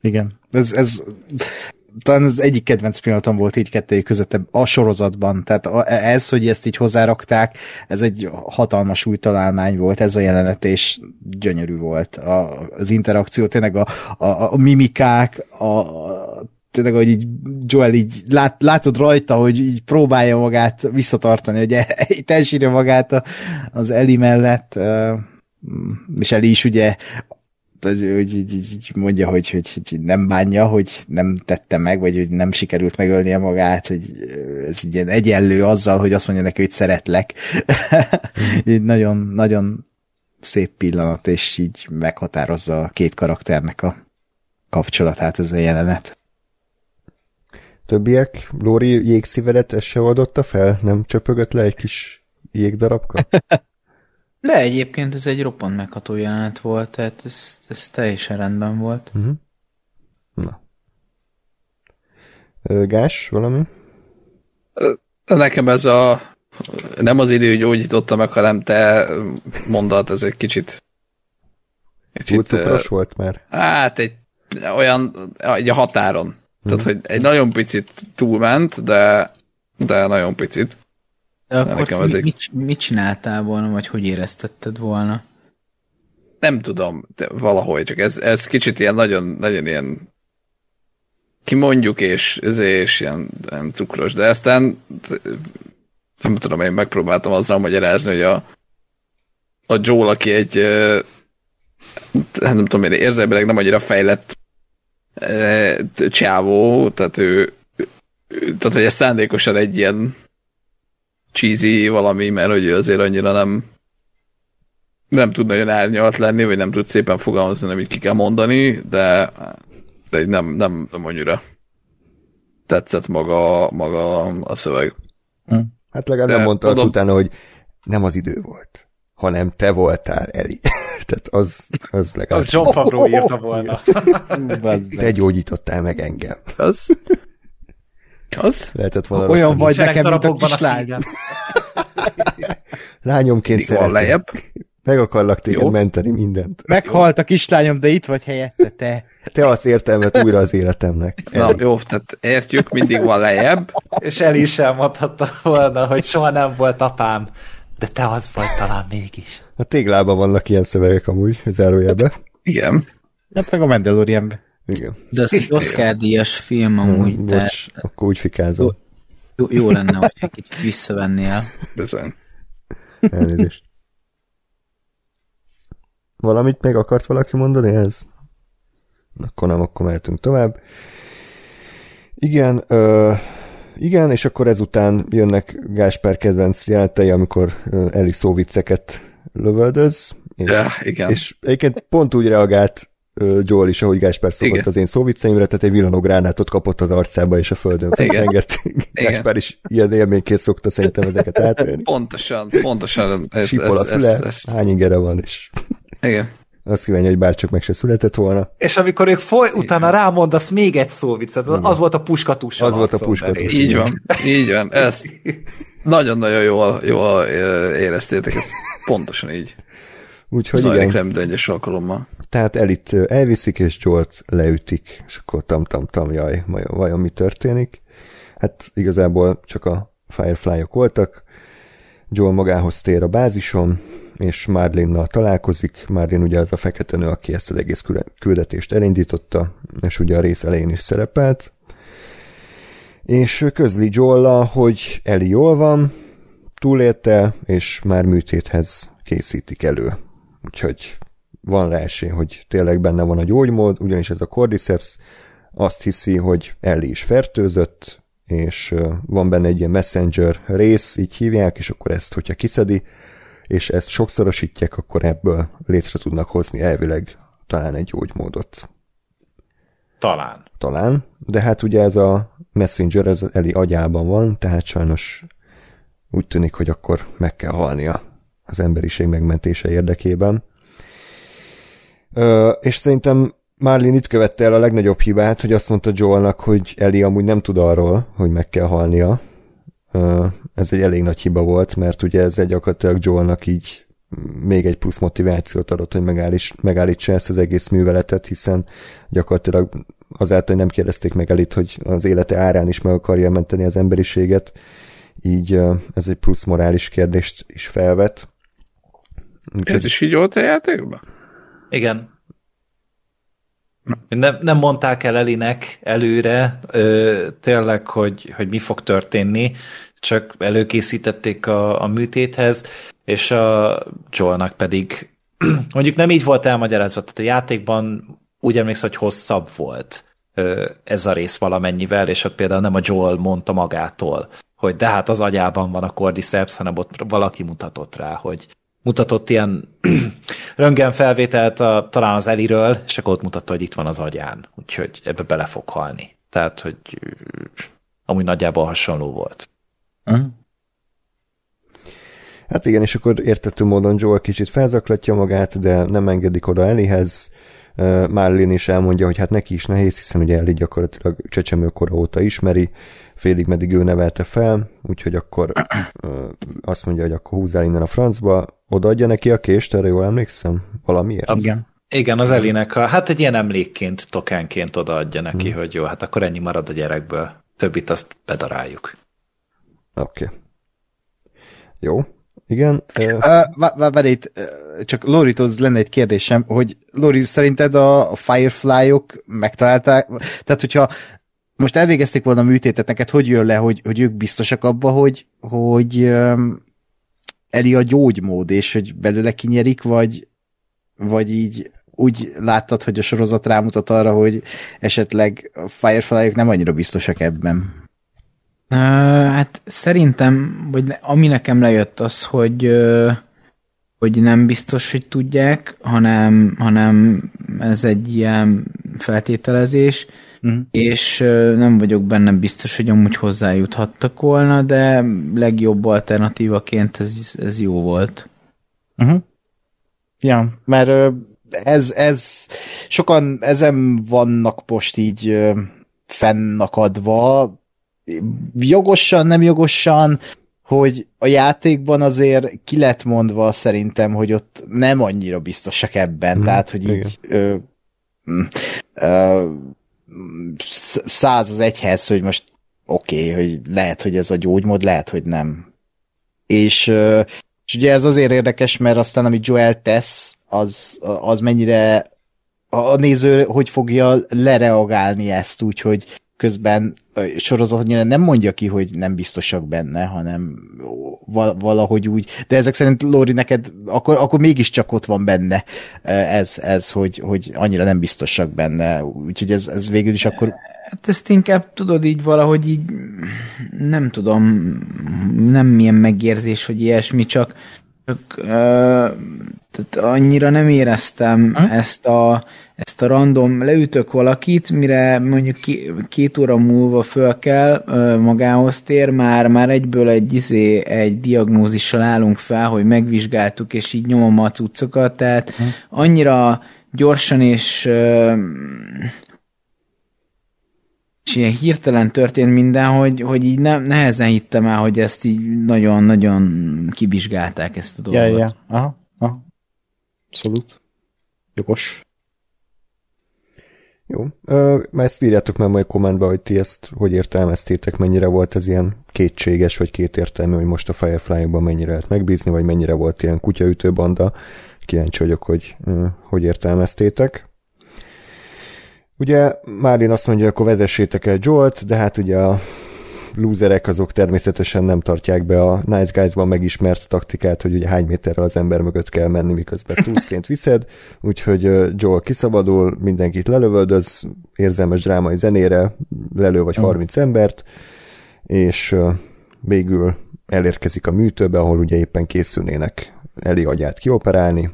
Igen. Ez, ez talán az egyik kedvenc pillanatom volt így kettőjük között a sorozatban. Tehát ez, hogy ezt így hozzárakták, ez egy hatalmas új találmány volt, ez a jelenet, és gyönyörű volt. A, az interakció, tényleg a, a, a mimikák, a, tényleg, hogy így Joel így lát, látod rajta, hogy így próbálja magát visszatartani, hogy itt elsírja magát az Eli mellett, és Eli is ugye hogy, hogy, hogy mondja, hogy, hogy, hogy nem bánja, hogy nem tette meg, vagy hogy nem sikerült megölnie magát, hogy ez így ilyen egyenlő azzal, hogy azt mondja neki, hogy szeretlek. így nagyon, nagyon szép pillanat, és így meghatározza a két karakternek a kapcsolatát ez a jelenet. Többiek? Lóri jégszívedet ez se oldotta fel? Nem csöpögött le egy kis jégdarabka? De egyébként ez egy roppant megható jelenet volt, tehát ez, ez teljesen rendben volt. Uh-huh. Na. Gás, valami? Nekem ez a nem az idő gyógyította meg, hanem te mondat, ez egy kicsit kicsit cukros volt már? Hát egy olyan, egy a határon. Tehát, hogy egy nagyon picit túlment, de, de nagyon picit. De akkor Nekem ez egy- mit, mit csináltál volna, vagy hogy éreztetted volna? Nem tudom, de valahogy, csak ez, ez kicsit ilyen nagyon, nagyon ilyen kimondjuk, és, és, és ilyen, ilyen cukros, de aztán nem tudom, én megpróbáltam azzal magyarázni, hogy a, a Joel, aki egy hát nem tudom, én érzelmileg nem annyira fejlett csávó, tehát ő, tehát hogy ez szándékosan egy ilyen cheesy valami, mert hogy ő azért annyira nem nem tud nagyon árnyalt lenni, vagy nem tud szépen fogalmazni, amit ki kell mondani, de, de nem, nem, nem annyira tetszett maga, maga a szöveg. Hát legalább De nem mondta azt utána, hogy nem az idő volt, hanem te voltál, Eli. Tehát az, az legalább... Az John Favreau írta volna. Te gyógyítottál meg engem. Az? Az? Lehetett volna Olyan vagy nekem, mint a kislány. Lányomként szeretem. Meg akarlak téged Jó. menteni mindent. Meghalt a kislányom, de itt vagy helyette, te. Te adsz értelmet újra az életemnek. Na, jó, tehát értjük, mindig van lejjebb. És el is elmondhatta volna, hogy soha nem volt apám, de te az vagy talán mégis. A téglában vannak ilyen szövegek amúgy, zárójelbe. Igen. Hát meg a Mandalorianbe. Igen. De az egy Oscar-díjas film amúgy, de Bocs, akkor úgy fikázom. jó, jó lenne, hogy egy kicsit visszavennél. Bizony. Elnézést. Valamit még akart valaki mondani ez? Akkor nem, akkor mehetünk tovább. Igen, ö, igen, és akkor ezután jönnek Gáspár kedvenc jelenetei, amikor Eli szóvicceket lövöldöz, és, Ja, igen. és egyébként pont úgy reagált Joel is, ahogy Gáspár szokott Igen. az én szóvicceimre, tehát egy villanógránátot kapott az arcába, és a földön felengett. Gáspár is ilyen élményként szokta szerintem ezeket átélni. Pontosan, pontosan. Ez, Sípol a ez, füle, ez, ez, hány ingere van, és igen. Azt kívánja, hogy bárcsak meg se született volna. És amikor ők foly, utána rámondasz még egy szóviccet, az, az volt a puskatus. Az volt a puskatus. Így van, így van. Ezt nagyon-nagyon jól, jól éreztétek, ez pontosan így. Úgyhogy Zajlik igen, minden egyes alkalommal. tehát Elit elviszik, és Jolt leütik, és akkor tam-tam-tam, jaj, vajon, vajon mi történik? Hát igazából csak a Firefly-ok voltak, Joel magához tér a bázison, és Marlinnal találkozik. Marlin ugye az a fekete nő, aki ezt az egész küldetést elindította, és ugye a rész elején is szerepelt. És közli joel hogy Eli jól van, túlélte, és már műtéthez készítik elő. Úgyhogy van rá esély, hogy tényleg benne van a gyógymód, ugyanis ez a Cordyceps azt hiszi, hogy Ellie is fertőzött, és van benne egy ilyen messenger rész, így hívják, és akkor ezt, hogyha kiszedi, és ezt sokszorosítják, akkor ebből létre tudnak hozni elvileg talán egy gyógymódot. Talán. Talán, de hát ugye ez a messenger, ez Eli agyában van, tehát sajnos úgy tűnik, hogy akkor meg kell halnia az emberiség megmentése érdekében. Ö, és szerintem Marlin itt követte el a legnagyobb hibát, hogy azt mondta Joelnak, hogy Eli amúgy nem tud arról, hogy meg kell halnia. Ez egy elég nagy hiba volt, mert ugye ez egy gyakorlatilag Joelnak így még egy plusz motivációt adott, hogy megállíts, megállítsa ezt az egész műveletet, hiszen gyakorlatilag azáltal, hogy nem kérdezték meg Elit, hogy az élete árán is meg akarja menteni az emberiséget, így ez egy plusz morális kérdést is felvet. Ez Úgyhogy, is így volt a játékban? Igen. Nem, nem mondták el Elinek előre ö, tényleg, hogy, hogy mi fog történni, csak előkészítették a, a műtéthez, és a Joelnak pedig mondjuk nem így volt elmagyarázva, tehát a játékban úgy emlékszem, hogy hosszabb volt ö, ez a rész valamennyivel, és ott például nem a Joel mondta magától, hogy de hát az agyában van a Cordyceps, hanem ott valaki mutatott rá, hogy mutatott ilyen röntgen felvételt a, talán az Eliről, és akkor ott mutatta, hogy itt van az agyán, úgyhogy ebbe bele fog halni. Tehát, hogy amúgy nagyjából hasonló volt. Hát igen, és akkor értető módon Joel kicsit felzaklatja magát, de nem engedik oda Elihez. Uh, Marlin is elmondja, hogy hát neki is nehéz, hiszen ugye Eli gyakorlatilag csecsemőkora óta ismeri, félig meddig ő nevelte fel, úgyhogy akkor uh, azt mondja, hogy akkor húzzál innen a francba, odaadja neki a kést, erre jól emlékszem? Valamiért? Igen. Igen, az Elinek, a, hát egy ilyen emlékként, tokánként odaadja neki, Hmm. hogy jó, hát akkor ennyi marad a gyerekből, többit azt bedaráljuk. Oké. Okay. Jó, igen. Uh, Várj itt, csak Lorihoz lenne egy kérdésem, hogy Lori, szerinted a Firefly-ok megtalálták, tehát hogyha most elvégezték volna a műtétet, neked hogy jön le, hogy, hogy ők biztosak abba, hogy, hogy um, Eli a gyógymód, és hogy belőle kinyerik, vagy, vagy így úgy láttad, hogy a sorozat rámutat arra, hogy esetleg a Firefly-ok nem annyira biztosak ebben? Uh, hát szerintem, vagy ami nekem lejött az, hogy uh, hogy nem biztos, hogy tudják, hanem, hanem ez egy ilyen feltételezés, uh-huh. és nem vagyok benne biztos, hogy amúgy hozzájuthattak volna, de legjobb alternatívaként ez, ez jó volt. Uh-huh. Ja, mert ez, ez sokan ezen vannak most így fennakadva, jogosan, nem jogosan, hogy a játékban azért ki lett mondva szerintem, hogy ott nem annyira biztosak ebben, mm, tehát hogy így ö, mm, ö, száz az egyhez, hogy most oké, okay, hogy lehet, hogy ez a gyógymód, lehet, hogy nem. És, és ugye ez azért érdekes, mert aztán amit Joel tesz, az, az mennyire a néző hogy fogja lereagálni ezt, úgyhogy közben sorozat annyira nem mondja ki, hogy nem biztosak benne, hanem valahogy úgy, de ezek szerint Lóri neked akkor, akkor mégiscsak ott van benne ez, ez hogy, hogy annyira nem biztosak benne, úgyhogy ez, ez végül is akkor Hát ezt inkább tudod így valahogy így nem tudom, nem milyen megérzés, hogy ilyesmi, csak, csak uh, tehát annyira nem éreztem hm? ezt a ezt a random, leütök valakit, mire mondjuk két óra múlva föl kell, magához tér, már, már egyből egy, izé, egy diagnózissal állunk fel, hogy megvizsgáltuk, és így nyomom a cuccokat, tehát hm. annyira gyorsan és és ilyen hirtelen történt minden, hogy, hogy így ne, nehezen hittem el, hogy ezt így nagyon-nagyon kivizsgálták ezt a dolgot. Ja, ja. Aha, aha. Abszolút. Jogos. Jó. Uh, ezt írjátok már majd kommentbe, hogy ti ezt hogy értelmeztétek, mennyire volt ez ilyen kétséges, vagy kétértelmű, hogy most a Firefly-ban mennyire lehet megbízni, vagy mennyire volt ilyen kutyaütő banda. Kíváncsi vagyok, hogy hogy értelmeztétek. Ugye Márlin azt mondja, akkor vezessétek el Jolt, de hát ugye a lúzerek azok természetesen nem tartják be a Nice Guys-ban megismert taktikát, hogy ugye hány méterrel az ember mögött kell menni, miközben túszként viszed, úgyhogy Joel kiszabadul, mindenkit lelövöldöz, érzelmes drámai zenére, lelő vagy 30 embert, és végül elérkezik a műtőbe, ahol ugye éppen készülnének Eli agyát kioperálni,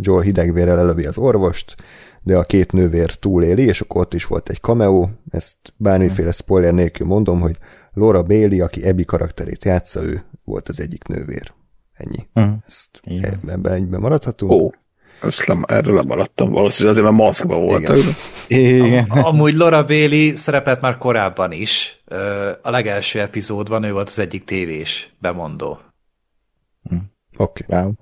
Joel hidegvérrel lelövi az orvost, de a két nővér túléli, és akkor ott is volt egy cameo, ezt bármiféle spoiler nélkül mondom, hogy Laura Bailey, aki Ebi karakterét játsza, ő volt az egyik nővér. Ennyi. Uh-huh. Ezt ebben egyben maradhatunk. Ó, ezt le, erről lemaradtam valószínűleg, azért mert maszkban voltak. Igen. Igen. Amúgy Laura Bailey szerepelt már korábban is. A legelső epizódban ő volt az egyik tévés bemondó. Hm. Oké. Okay. Wow.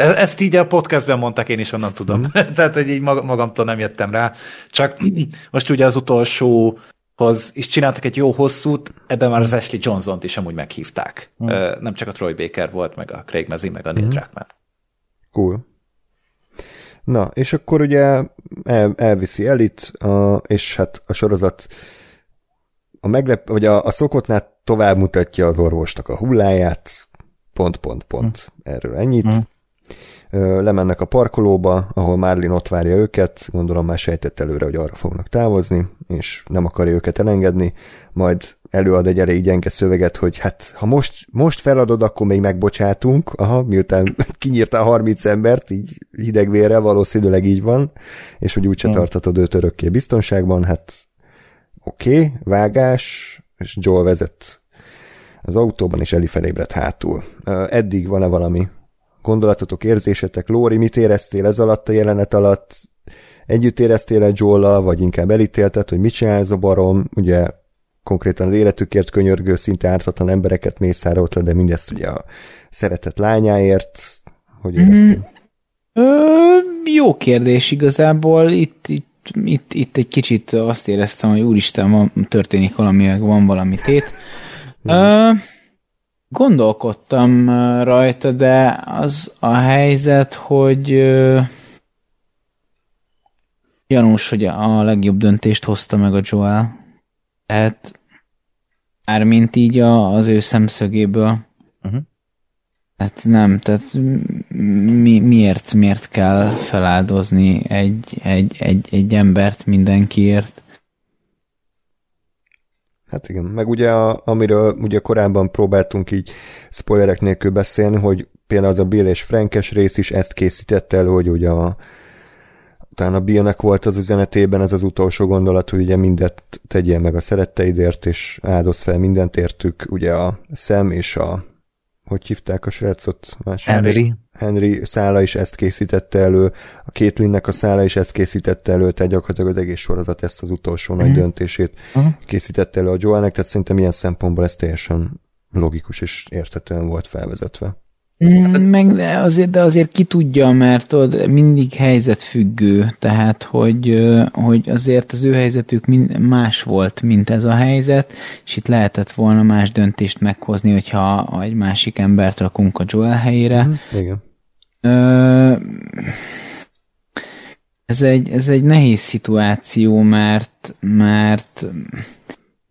E- ezt így a podcastben mondták, én is onnan tudom. Mm. Tehát, hogy így magamtól nem jöttem rá. Csak most ugye az utolsóhoz is csináltak egy jó hosszút, ebben már az Ashley Johnson-t is amúgy meghívták. Mm. Nem csak a Troy Baker volt, meg a Craig Mazin, meg a Neil mm. Druckmann. Cool. Na, és akkor ugye el, elviszi Elit, a, és hát a sorozat a meglep, vagy a, a szokottnál tovább mutatja az orvosnak a hulláját, pont, pont, pont, mm. erről ennyit. Mm lemennek a parkolóba, ahol Marlin ott várja őket, gondolom már sejtett előre, hogy arra fognak távozni, és nem akarja őket elengedni, majd előad egy elég gyenge szöveget, hogy hát ha most, most feladod, akkor még megbocsátunk, aha, miután kinyírtál 30 embert, így hidegvérre, valószínűleg így van, és hogy úgyse hmm. tartatod őt örökké biztonságban, hát oké, okay, vágás, és Joel vezet az autóban, és Eli felébredt hátul. Eddig van-e valami gondolatotok, érzésetek, Lóri, mit éreztél ez alatt a jelenet alatt? Együtt éreztél egy joel vagy inkább elítélted, hogy mit csinál ez a barom? Ugye konkrétan az életükért könyörgő, szinte ártatlan embereket mészárolt le, de mindezt ugye a szeretett lányáért. Hogy mhm. éreztél? Mm. Ö, jó kérdés igazából. Itt, itt, itt, itt egy kicsit azt éreztem, hogy úristen, van, történik valami, van valami tét. Ö, Gondolkodtam rajta, de az a helyzet, hogy ö, Janus, hogy a legjobb döntést hozta meg a Joel. Tehát mint így a, az ő szemszögéből. Uh-huh. Hát nem, tehát mi, miért, miért kell feláldozni egy, egy, egy, egy embert mindenkiért? Hát igen, meg ugye a, amiről ugye korábban próbáltunk így spoilerek nélkül beszélni, hogy például az a Bill és Frankes rész is ezt készítette elő, hogy ugye a, talán a Billnek volt az üzenetében ez az utolsó gondolat, hogy ugye mindet tegyél meg a szeretteidért, és áldoz fel mindent értük, ugye a szem és a hogy hívták a srácot? Más Henry. Henry szála is ezt készítette elő, a Kétlinnek a szála is ezt készítette elő, tehát gyakorlatilag az egész sorozat ezt az utolsó nagy Mhm. döntését Uh-huh. készítette elő a Joelnek, tehát szerintem ilyen szempontból ez teljesen logikus és értetően volt felvezetve. Mm, meg de azért, de azért ki tudja, mert ott mindig helyzetfüggő, tehát hogy, hogy azért az ő helyzetük más volt, mint ez a helyzet, és itt lehetett volna más döntést meghozni, hogyha egy másik embert rakunk a Joel helyére. Igen. Ö, ez egy, ez egy nehéz szituáció, mert, mert,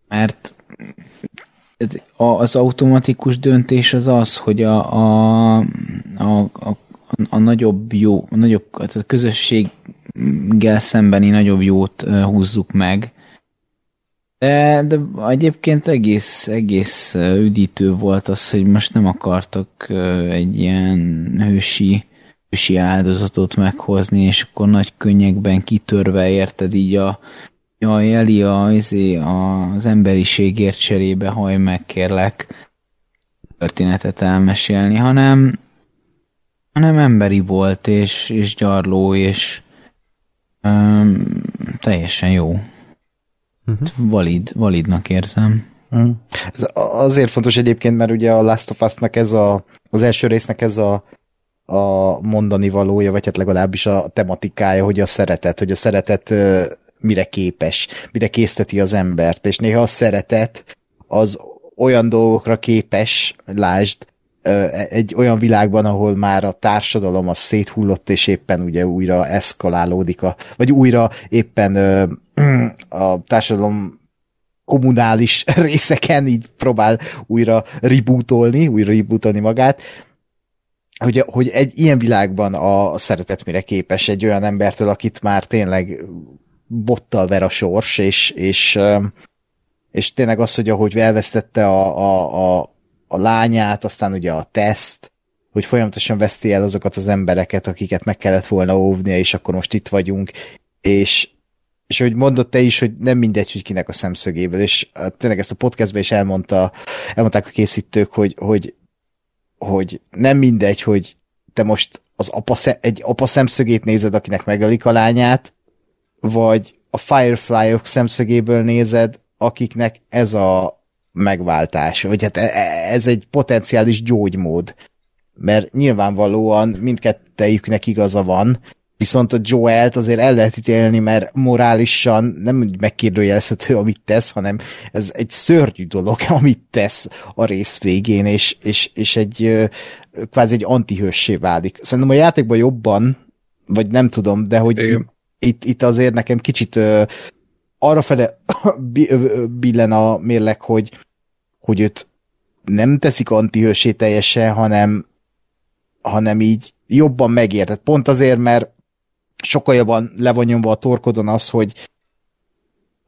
mert az automatikus döntés az az, hogy a, a, a, a, a nagyobb jó, a nagyobb tehát a közösséggel szembeni nagyobb jót húzzuk meg. De, de egyébként egész, egész üdítő volt az, hogy most nem akartak egy ilyen hősi, hősi áldozatot meghozni, és akkor nagy könnyekben kitörve érted így a a, izé, a, az emberiségért cserébe haj meg, kérlek történetet elmesélni, hanem hanem emberi volt, és, és gyarló, és um, teljesen jó. Uh-huh. Valid, validnak érzem. Mm. Ez azért fontos egyébként, mert ugye a Last of Us-nak ez a, az első résznek ez a, a mondani valója, vagy hát legalábbis a tematikája, hogy a szeretet, hogy a szeretet mire képes, mire készteti az embert, és néha a szeretet az olyan dolgokra képes, lásd, egy olyan világban, ahol már a társadalom az széthullott, és éppen ugye újra eszkalálódik, a, vagy újra éppen a társadalom kommunális részeken így próbál újra rebootolni, újra rebootolni magát, hogy, hogy egy ilyen világban a szeretet mire képes egy olyan embertől, akit már tényleg bottal ver a sors, és, és, és tényleg az, hogy ahogy elvesztette a, a, a, a lányát, aztán ugye a teszt, hogy folyamatosan veszti el azokat az embereket, akiket meg kellett volna óvnia, és akkor most itt vagyunk, és, és hogy mondott te is, hogy nem mindegy, hogy kinek a szemszögéből, és tényleg ezt a podcastben is elmondta, elmondták a készítők, hogy, hogy, hogy nem mindegy, hogy te most az apa, egy apa szemszögét nézed, akinek megölik a lányát, vagy a Firefly-ok szemszögéből nézed, akiknek ez a megváltás, vagy hát e- e- ez egy potenciális gyógymód, mert nyilvánvalóan mindkettejüknek igaza van, viszont a Joelt azért el lehet ítélni, mert morálisan nem megkérdőjelezhető, amit tesz, hanem ez egy szörnyű dolog, amit tesz a rész végén, és, és, és egy kvázi egy antihőssé válik. Szerintem a játékban jobban, vagy nem tudom, de hogy. Itt, itt azért nekem kicsit ö, arrafele billen a mérleg, hogy, hogy őt nem teszik antihősé teljesen, hanem, hanem így jobban megérted. Pont azért, mert sokkal jobban le a torkodon az, hogy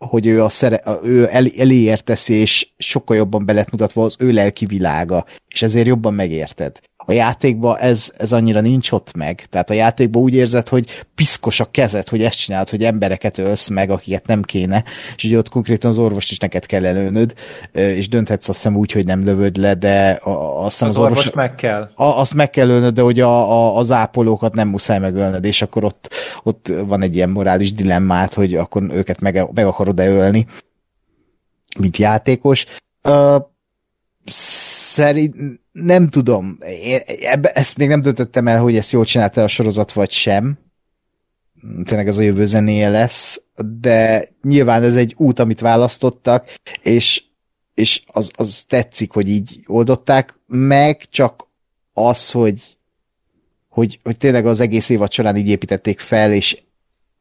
hogy ő, a szere, ő el, eléért teszi, és sokkal jobban be lett mutatva az ő lelki világa, és ezért jobban megérted. A játékban ez, ez annyira nincs ott meg. Tehát a játékban úgy érzed, hogy piszkos a kezed, hogy ezt csinálod, hogy embereket ölsz meg, akiket nem kéne, és ugye ott konkrétan az orvost is neked kell előnöd, és dönthetsz azt hiszem úgy, hogy nem lövöd le, de a- azt Az az, orvos... orvost meg kell. A, azt meg kell ölnöd, de hogy a, a, az ápolókat nem muszáj megölnöd, és akkor ott, ott van egy ilyen morális dilemmát, hogy akkor őket meg, meg akarod-e ölni, mint játékos. Ö, szerint nem tudom, ebbe, ezt még nem döntöttem el, hogy ezt jól csinálta a sorozat, vagy sem. Tényleg ez a jövő zenéje lesz, de nyilván ez egy út, amit választottak, és és az, az tetszik, hogy így oldották meg, csak az, hogy, hogy, hogy tényleg az egész évad során így építették fel, és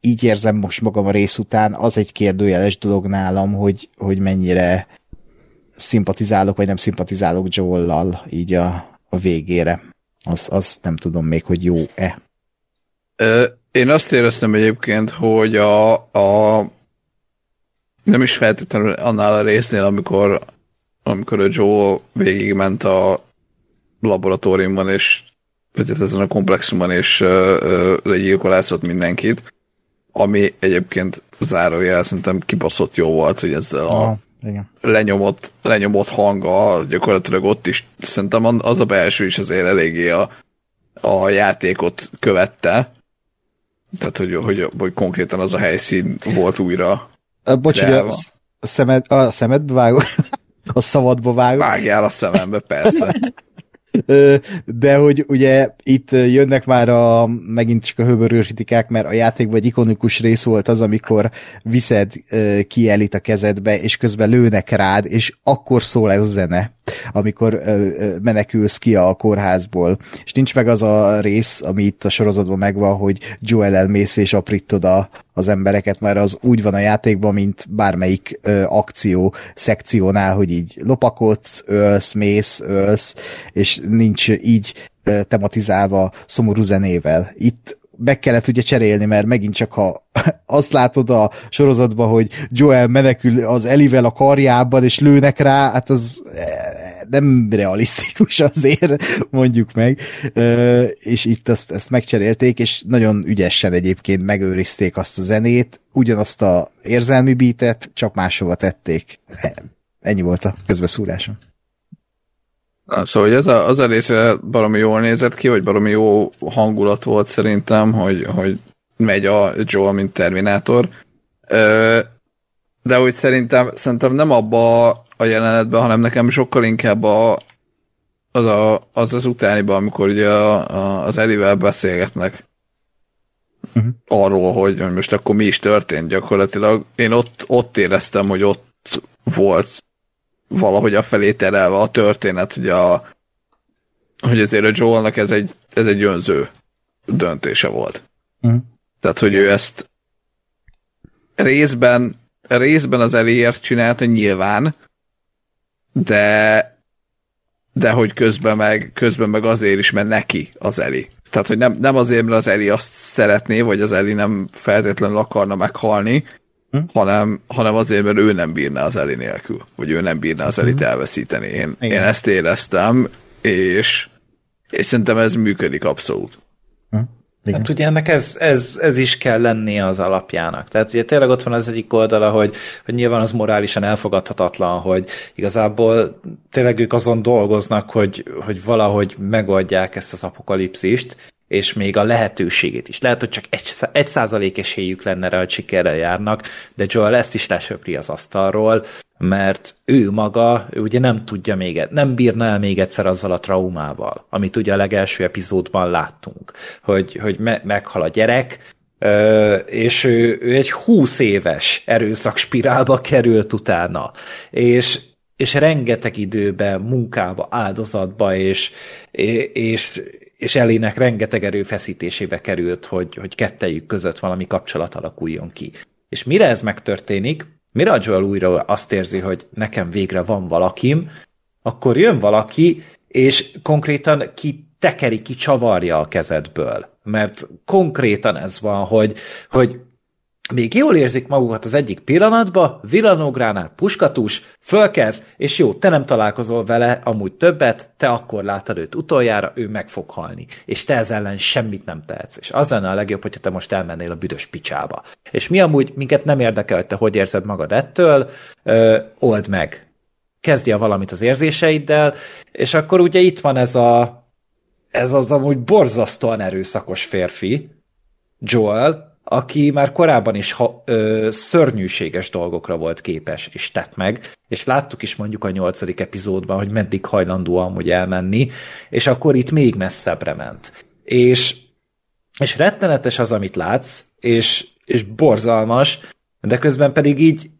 így érzem most magam a rész után, az egy kérdőjeles dolog nálam, hogy, hogy mennyire szimpatizálok, vagy nem szimpatizálok Joel-lal így a, a végére. Az, az nem tudom még, hogy jó-e. Én azt éreztem egyébként, hogy a, a nem is feltétlenül annál a résznél, amikor, amikor a Joel végigment a laboratóriumban, és vagy hát ezen a komplexumban, és legyilkolászott mindenkit, ami egyébként zárójel szerintem kibaszott jó volt, hogy ezzel a igen. Lenyomott, lenyomott hanga gyakorlatilag ott is szerintem az a belső is azért eléggé a, a játékot követte, tehát hogy, hogy, hogy konkrétan az a helyszín volt újra Bocs, hogy a, a, szemed, a szemedbe vágok, a szavadba vágok. Vágjál a szemembe, persze. De hogy ugye itt jönnek már a, megint csak a höbörő kritikák, mert a játékban egy ikonikus rész volt az, amikor viszed ki elit a kezedbe, és közben lőnek rád, és akkor szól ez a zene, amikor menekülsz ki a kórházból. És nincs meg az a rész, ami itt a sorozatban megvan, hogy Joel elmész és aprítod a, az embereket, mert az úgy van a játékban, mint bármelyik ö, akció szekciónál, hogy így lopakodsz, ölsz, mész, ölsz, és nincs így ö, tematizálva szomorú zenével. Itt meg kellett ugye cserélni, mert megint csak ha azt látod a sorozatban, hogy Joel menekül az Elivel a karjában, és lőnek rá, hát az nem realisztikus azért, mondjuk meg, és itt azt, ezt megcserélték, és nagyon ügyesen egyébként megőrizték azt a zenét, ugyanazt a érzelmi beatet, csak máshova tették. Ennyi volt a közbeszúrásom. Na, szóval hogy ez a, az a része baromi jól nézett ki, vagy baromi jó hangulat volt szerintem, hogy, hogy megy a Joel, mint Terminátor. De úgy szerintem, szerintem nem abba a jelenetben, hanem nekem sokkal inkább a, az, a, az az utániban, amikor ugye a, a, az Elivel beszélgetnek uh-huh. arról, hogy, hogy most akkor mi is történt gyakorlatilag. Én ott, ott éreztem, hogy ott volt valahogy a felé terelve a történet, hogy, a, hogy azért a Joelnak ez egy, ez egy önző döntése volt. Uh-huh. Tehát, hogy ő ezt részben, részben az eléért csinálta nyilván, de de hogy közben meg, közben meg azért is, mert neki az Eli. Tehát, hogy nem, nem azért, mert az Eli azt szeretné, vagy az Eli nem feltétlenül akarna meghalni, hm? hanem, hanem azért, mert ő nem bírná az Eli nélkül, vagy ő nem bírná az Elit hm. elveszíteni. Én, én ezt éreztem, és, és szerintem ez működik abszolút. Hm? Igen. Hát ugye ennek ez, ez, ez is kell lennie az alapjának. Tehát ugye tényleg ott van az egyik oldala, hogy, hogy nyilván az morálisan elfogadhatatlan, hogy igazából tényleg ők azon dolgoznak, hogy, hogy valahogy megoldják ezt az apokalipszist, és még a lehetőségét is. Lehet, hogy csak egy, egy százalék esélyük lenne rá, hogy sikerrel járnak, de Joel ezt is lesöpri az asztalról, mert ő maga, ő ugye nem tudja még, nem bírna el még egyszer azzal a traumával, amit ugye a legelső epizódban láttunk, hogy, hogy me- meghal a gyerek, és ő, ő egy húsz éves erőszakspirálba került utána, és, és rengeteg időbe, munkába, áldozatba, és, és, és Elének rengeteg erőfeszítésébe került, hogy, hogy kettejük között valami kapcsolat alakuljon ki. És mire ez megtörténik, mire a Joel újra azt érzi, hogy nekem végre van valakim, akkor jön valaki, és konkrétan ki tekeri, ki csavarja a kezedből. Mert konkrétan ez van, hogy, hogy még jól érzik magukat az egyik pillanatba, villanógránát, puskatus, fölkezd, és jó, te nem találkozol vele amúgy többet, te akkor látod őt utoljára, ő meg fog halni. És te ez ellen semmit nem tehetsz. És az lenne a legjobb, hogyha te most elmennél a büdös picsába. És mi amúgy, minket nem érdekel, hogy te hogy érzed magad ettől, ö, old meg. Kezdje valamit az érzéseiddel, és akkor ugye itt van ez a ez az amúgy borzasztóan erőszakos férfi, Joel, aki már korábban is ha, ö, szörnyűséges dolgokra volt képes, és tett meg, és láttuk is mondjuk a nyolcadik epizódban, hogy meddig hajlandó amúgy elmenni, és akkor itt még messzebbre ment. És, és rettenetes az, amit látsz, és, és borzalmas, de közben pedig így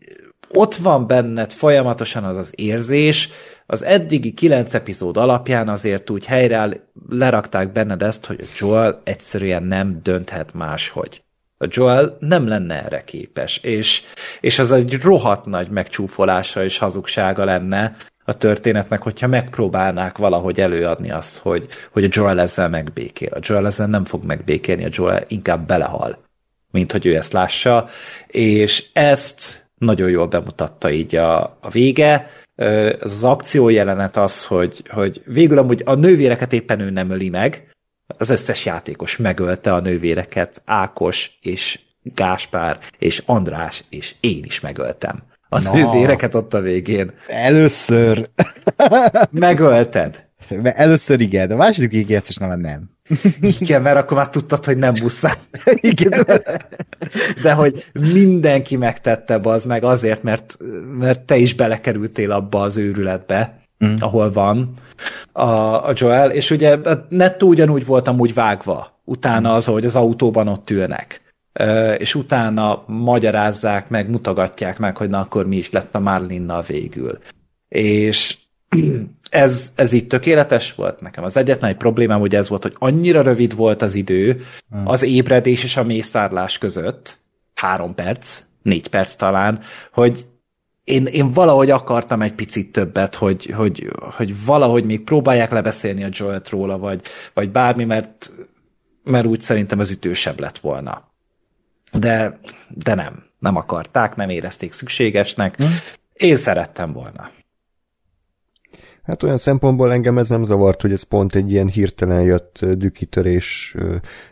ott van benned folyamatosan az az érzés, az eddigi kilenc epizód alapján azért úgy helyre lerakták benned ezt, hogy a Joel egyszerűen nem dönthet máshogy. A Joel nem lenne erre képes, és, és az egy rohadt nagy megcsúfolása és hazugsága lenne a történetnek, hogyha megpróbálnák valahogy előadni azt, hogy, hogy a Joel ezzel megbékél. A Joel ezzel nem fog megbékélni, a Joel inkább belehal, mint hogy ő ezt lássa, és ezt nagyon jól bemutatta így a, a vége, az, akció jelenet az, hogy, hogy végül amúgy a nővéreket éppen ő nem öli meg, az összes játékos megölte a nővéreket, Ákos és Gáspár és András és én is megöltem. A Na, nővéreket ott a végén. Először. Megölted. Először igen, de a második ígértés nem, nem. Igen, mert akkor már tudtad, hogy nem buszál. Igen. De hogy mindenki megtette az meg azért, mert, mert te is belekerültél abba az őrületbe, mm. ahol van a, a Joel, és ugye nettó ugyanúgy volt amúgy vágva, utána mm. az, hogy az autóban ott ülnek és utána magyarázzák meg, mutogatják meg, hogy na akkor mi is lett a Marlinnal végül. És ez, ez így tökéletes volt nekem. Az egyetlen egy problémám ugye ez volt, hogy annyira rövid volt az idő hmm. az ébredés és a mészárlás között, három perc, négy perc talán, hogy én, én valahogy akartam egy picit többet, hogy, hogy, hogy valahogy még próbálják lebeszélni a Joel-t róla, vagy, vagy bármi, mert, mert úgy szerintem ez ütősebb lett volna. De, de nem, nem akarták, nem érezték szükségesnek. Hm? Én szerettem volna. Hát olyan szempontból engem ez nem zavart, hogy ez pont egy ilyen hirtelen jött dükitörés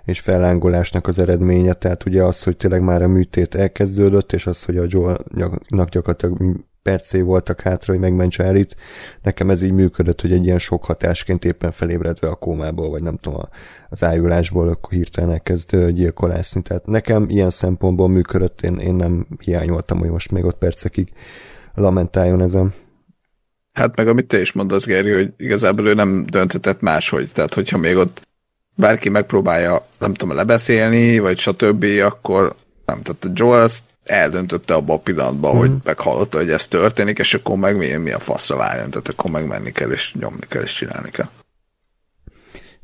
és fellángolásnak az eredménye, tehát ugye az, hogy tényleg már a műtét elkezdődött, és az, hogy a Joelnak gyakorlatilag percé voltak hátra, hogy megmentse Erit. Nekem ez így működött, hogy egy ilyen sok hatásként éppen felébredve a kómából, vagy nem tudom, az ájulásból, akkor hirtelen elkezd gyilkolászni. Tehát nekem ilyen szempontból működött, én, én nem hiányoltam, hogy most még ott percekig lamentáljon ezen. Hát meg amit te is mondasz, Geri, hogy igazából ő nem döntetett máshogy. Tehát, hogyha még ott bárki megpróbálja, nem tudom, lebeszélni, vagy stb., akkor nem, tehát a Joel eldöntötte abban a pillanatban, mm. hogy meghallotta, hogy ez történik, és akkor meg mi, mi a faszra várjon, tehát akkor megmenni kell, és nyomni kell, és csinálni kell.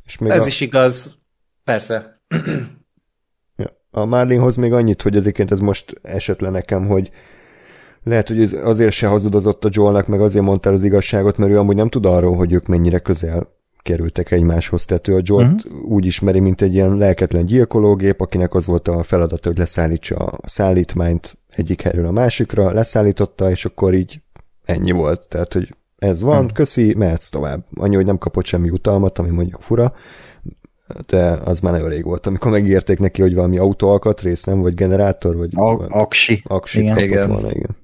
És még ez a... is igaz, persze. ja. A Marlinhoz még annyit, hogy ezért ez most esett le nekem, hogy lehet, hogy azért se hazudozott a Joelnak, meg azért mondta az igazságot, mert ő amúgy nem tud arról, hogy ők mennyire közel kerültek egymáshoz. Tehát ő a Jolt uh-huh. úgy ismeri, mint egy ilyen lelketlen gyilkológép, akinek az volt a feladata, hogy leszállítsa a szállítmányt egyik helyről a másikra, leszállította, és akkor így ennyi volt. Tehát, hogy ez van, uh-huh. köszi, mehetsz tovább. Annyi, hogy nem kapott semmi utalmat, ami mondjuk fura, de az már nagyon rég volt, amikor megírték neki, hogy valami autóalkatrész, nem, vagy generátor, vagy... A- aksi. Aksi igen. kapott igen. volna, igen.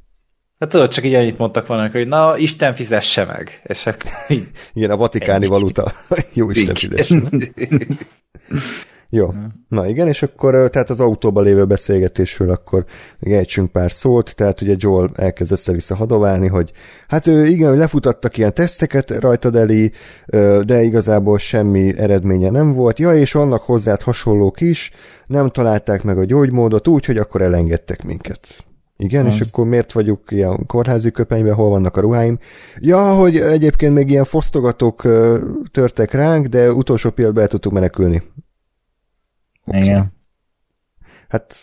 Hát tudod, csak így annyit mondtak volna, hogy na, Isten fizesse meg. És akkor így... Igen, a vatikáni valuta. Jó Isten fizesse Jó, na igen, és akkor tehát az autóban lévő beszélgetésről akkor még ejtsünk pár szót, tehát ugye Joel elkezd össze-vissza hadoválni, hogy hát igen, hogy lefutattak ilyen teszteket rajtad elé, de igazából semmi eredménye nem volt. Ja, és vannak hozzád hasonlók is, nem találták meg a gyógymódot, úgyhogy akkor elengedtek minket. Igen, hmm. és akkor miért vagyok ilyen kórházi köpenyben, hol vannak a ruháim? Ja, hogy egyébként még ilyen fosztogatók törtek ránk, de utolsó pillanatban el tudtuk menekülni. Okay. Igen. Hát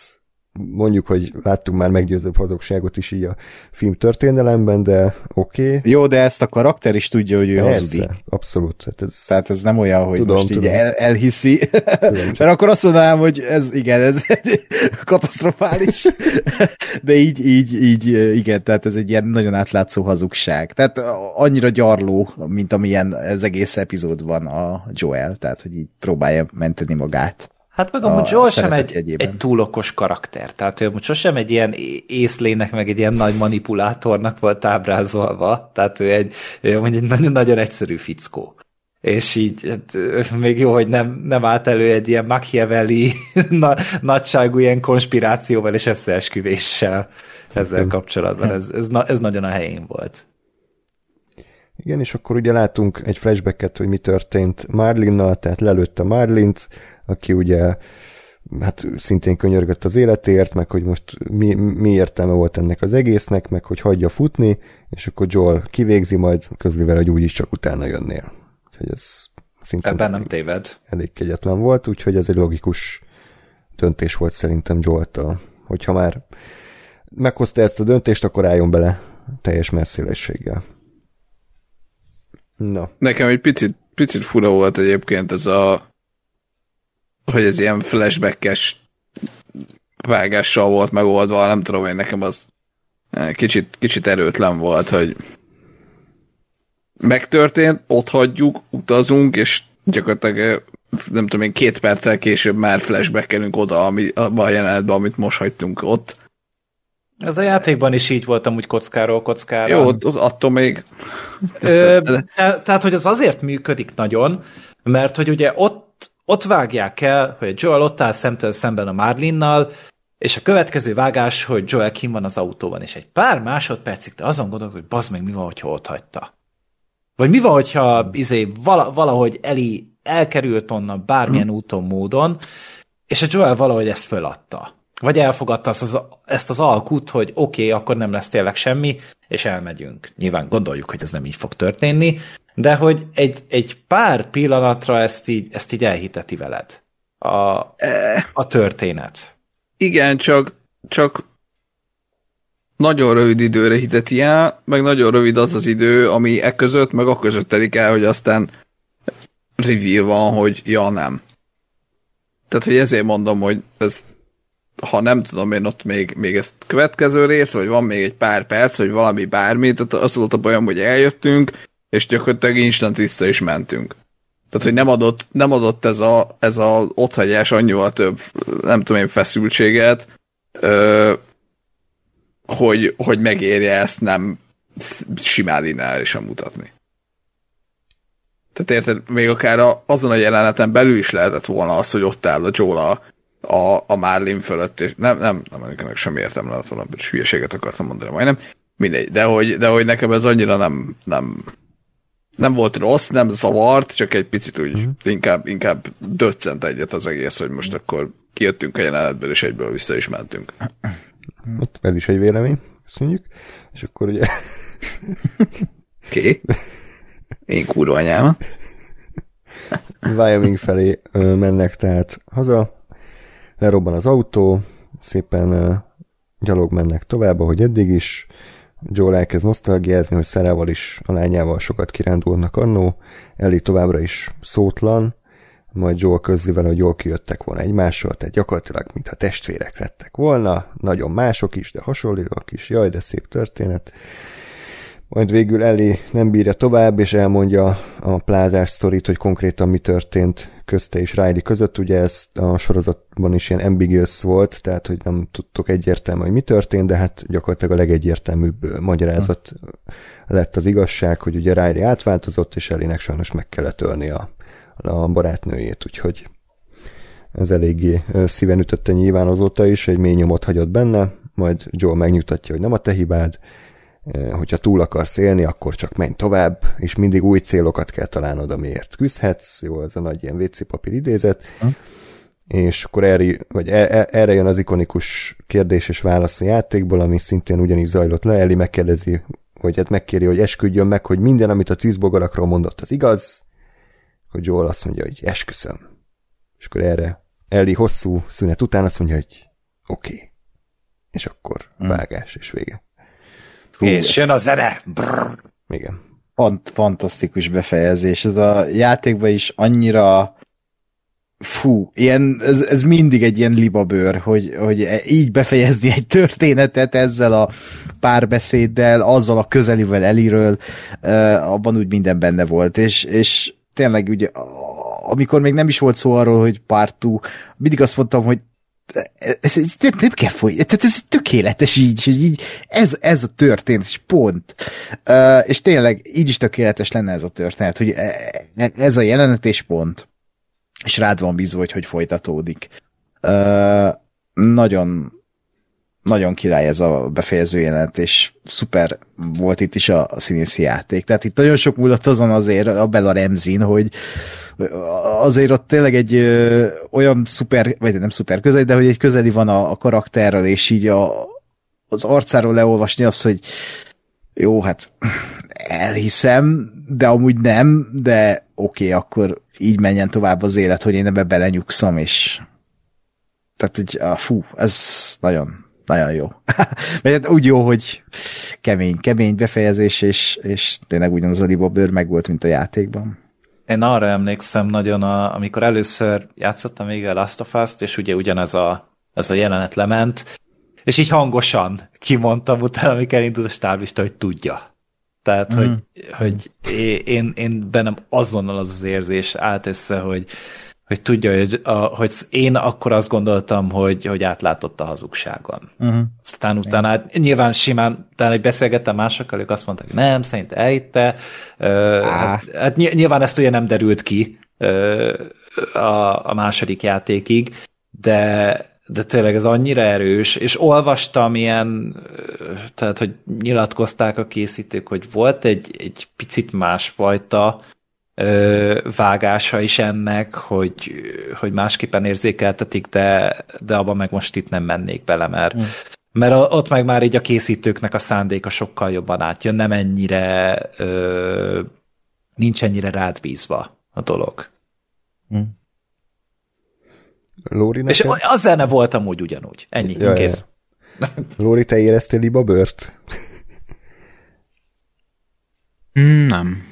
mondjuk, hogy láttunk már meggyőzőbb hazugságot is így a film történelemben, de oké. Okay. Jó, de ezt a karakter is tudja, hogy ő Persze, hazudik. abszolút. Hát ez... Tehát ez nem olyan, hogy tudom, most tudom. így el, elhiszi. Tudom, Mert akkor azt mondanám, hogy ez igen, ez katasztrofális. de így, így, így, igen, tehát ez egy ilyen nagyon átlátszó hazugság. Tehát annyira gyarló, mint amilyen ez egész epizód van a Joel, tehát hogy így próbálja menteni magát. Hát meg amúgy Joel sem egy, egy túl okos karakter. Tehát ő amúgy sosem egy ilyen észlének, meg egy ilyen nagy manipulátornak volt ábrázolva. Tehát ő egy, ő egy nagyon-nagyon egyszerű fickó. És így hát, még jó, hogy nem, nem állt elő egy ilyen Machiavelli na, nagyságú ilyen konspirációval és összeesküvéssel ezzel kapcsolatban. Ez, ez, ez nagyon a helyén volt. Igen, és akkor ugye látunk egy flashbacket, hogy mi történt Marlinnal, tehát lelőtte Marlint, aki ugye hát szintén könyörgött az életért, meg hogy most mi, mi értelme volt ennek az egésznek, meg hogy hagyja futni, és akkor Joel kivégzi, majd közli vele, hogy úgyis csak utána jönnél. Úgyhogy ez szintén Ebben nem téved. elég kegyetlen volt, úgyhogy ez egy logikus döntés volt szerintem Joel-től, hogyha már meghozta ezt a döntést, akkor álljon bele teljes messzélességgel. Na, Nekem egy picit, picit fura volt egyébként ez a hogy ez ilyen flashbackes vágással volt megoldva, nem tudom, hogy nekem az eh, kicsit, kicsit erőtlen volt, hogy megtörtént, ott hagyjuk, utazunk, és gyakorlatilag eh, nem tudom én, két perccel később már flashbackelünk oda, ami, abba a jelenetbe, amit most hagytunk ott. Ez a játékban is így voltam úgy kockáról kockára. Jó, attól még... Ö, te, tehát, hogy az azért működik nagyon, mert hogy ugye ott, ott vágják el, hogy Joel ott áll szemtől szemben a Marlinnal, és a következő vágás, hogy Joel kim van az autóban, és egy pár másodpercig te azon gondolod, hogy bazd meg, mi van, hogyha ott hagyta. Vagy mi van, hogyha izé, vala, valahogy Eli elkerült onnan bármilyen hmm. úton, módon, és a Joel valahogy ezt föladta. Vagy elfogadta azt az, ezt az alkut, hogy oké, okay, akkor nem lesz tényleg semmi, és elmegyünk. Nyilván gondoljuk, hogy ez nem így fog történni, de hogy egy, egy pár pillanatra ezt így, ezt így elhiteti veled. A, a történet. Igen, csak, csak nagyon rövid időre hiteti el, meg nagyon rövid az az idő, ami e között, meg a között telik el, hogy aztán reveal van, hogy ja, nem. Tehát, hogy ezért mondom, hogy ez, ha nem tudom én ott még, még ez következő rész, vagy van még egy pár perc, vagy valami bármi, tehát az volt a bajom, hogy eljöttünk, és gyakorlatilag instant vissza is mentünk. Tehát, hogy nem adott, nem adott ez a, ez a otthagyás annyival több, nem tudom én, feszültséget, ö, hogy, hogy megérje ezt nem simán lineárisan mutatni. Tehát érted, még akár a, azon a jeleneten belül is lehetett volna az, hogy ott áll a Joel a, a, a Marlin fölött, és nem, nem, nem, ennek sem értem lehet volna, és hülyeséget akartam mondani majdnem, mindegy, de hogy, de hogy nekem ez annyira nem, nem, nem volt rossz, nem zavart, csak egy picit úgy mm. inkább, inkább döccent egyet az egész, hogy most akkor kijöttünk a jelenetből, és egyből vissza is mentünk. ott ez is egy vélemény, köszönjük. És akkor ugye... Okay. Én kurva anyám. Wyoming felé mennek tehát haza, lerobban az autó, szépen gyalog mennek tovább, ahogy eddig is, Joel elkezd nosztalgiázni, hogy Szerával is a lányával sokat kirándulnak annó, Ellie továbbra is szótlan, majd Joel közli vele, hogy jól kijöttek volna egymásról, tehát gyakorlatilag mintha testvérek lettek volna, nagyon mások is, de hasonlóak is, jaj, de szép történet. Majd végül Ellie nem bírja tovább, és elmondja a plázás sztorit, hogy konkrétan mi történt közte és Riley között. Ugye ez a sorozatban is ilyen ambiguous volt, tehát hogy nem tudtok egyértelmű, hogy mi történt, de hát gyakorlatilag a legegyértelműbb magyarázat lett az igazság, hogy ugye Riley átváltozott, és Ellie-nek sajnos meg kellett ölni a, a barátnőjét, úgyhogy ez eléggé szíven ütötte nyilván azóta is, egy mély nyomot hagyott benne, majd Joel megnyugtatja, hogy nem a te hibád, hogyha túl akarsz élni, akkor csak menj tovább, és mindig új célokat kell találnod, amiért küzdhetsz, jó, ez a nagy ilyen WC papír idézet, ha. és akkor erre, vagy erre jön az ikonikus kérdés és válasz a játékból, ami szintén ugyanígy zajlott le, Eli megkérdezi, vagy hát megkéri, hogy esküdjön meg, hogy minden, amit a tűzbogarakról mondott, az igaz, hogy Joel azt mondja, hogy esküszöm. És akkor erre Eli hosszú szünet után azt mondja, hogy oké. Okay. És akkor vágás és vége. Hú, és jön a zene. Brrr. Igen. Fant, fantasztikus befejezés. Ez a játékban is annyira fú, ilyen, ez, ez mindig egy ilyen libabőr, hogy, hogy így befejezni egy történetet ezzel a párbeszéddel, azzal a közelivel Eliről, abban úgy minden benne volt, és, és tényleg ugye, amikor még nem is volt szó arról, hogy pártú, mindig azt mondtam, hogy ez, nem, nem kell folyni, tehát ez tökéletes így, hogy így ez, ez a történet, és pont. Uh, és tényleg így is tökéletes lenne ez a történet, hogy ez a jelenet és pont. És rád van bízva, hogy hogy folytatódik. Uh, nagyon nagyon király ez a befejező jelenet, és szuper volt itt is a, a színészi játék. Tehát itt nagyon sok múlott azon azért a Bella Remzin, hogy, azért ott tényleg egy ö, olyan szuper, vagy nem szuper közeli, de hogy egy közeli van a, a karakterrel, és így a, az arcáról leolvasni azt, hogy jó, hát elhiszem, de amúgy nem, de oké, okay, akkor így menjen tovább az élet, hogy én ebbe belenyugszom, és tehát így, ah, fú, ez nagyon, nagyon jó. Hát úgy jó, hogy kemény, kemény befejezés, és, és tényleg ugyanaz a libabőr meg volt, mint a játékban. Én arra emlékszem nagyon, a, amikor először játszottam még a Last of Us-t, és ugye ugyanez a, ez a jelenet lement, és így hangosan kimondtam utána, amikor elindult a stáblista, hogy tudja. Tehát, mm. hogy, hogy én, én bennem azonnal az az érzés állt össze, hogy, hogy tudja, hogy, a, hogy én akkor azt gondoltam, hogy, hogy átlátott a hazugságon. Uh-huh. Aztán utána, hát nyilván simán, utána, hogy beszélgettem másokkal, ők azt mondták, hogy nem, szerint elhitte. Uh, hát, hát nyilván ezt ugye nem derült ki uh, a, a második játékig, de de tényleg ez annyira erős, és olvastam ilyen, tehát, hogy nyilatkozták a készítők, hogy volt egy, egy picit másfajta ö, vágása is ennek, hogy, hogy másképpen érzékeltetik, de, de abban meg most itt nem mennék bele, mert, mm. mert ott meg már így a készítőknek a szándéka sokkal jobban átjön, nem ennyire ö, nincs ennyire rád bízva a dolog. Mm. Lóri? És az zene volt amúgy ugyanúgy. Ennyi, ja, kész. Ja. Lóri, te éreztél liba bört? Nem.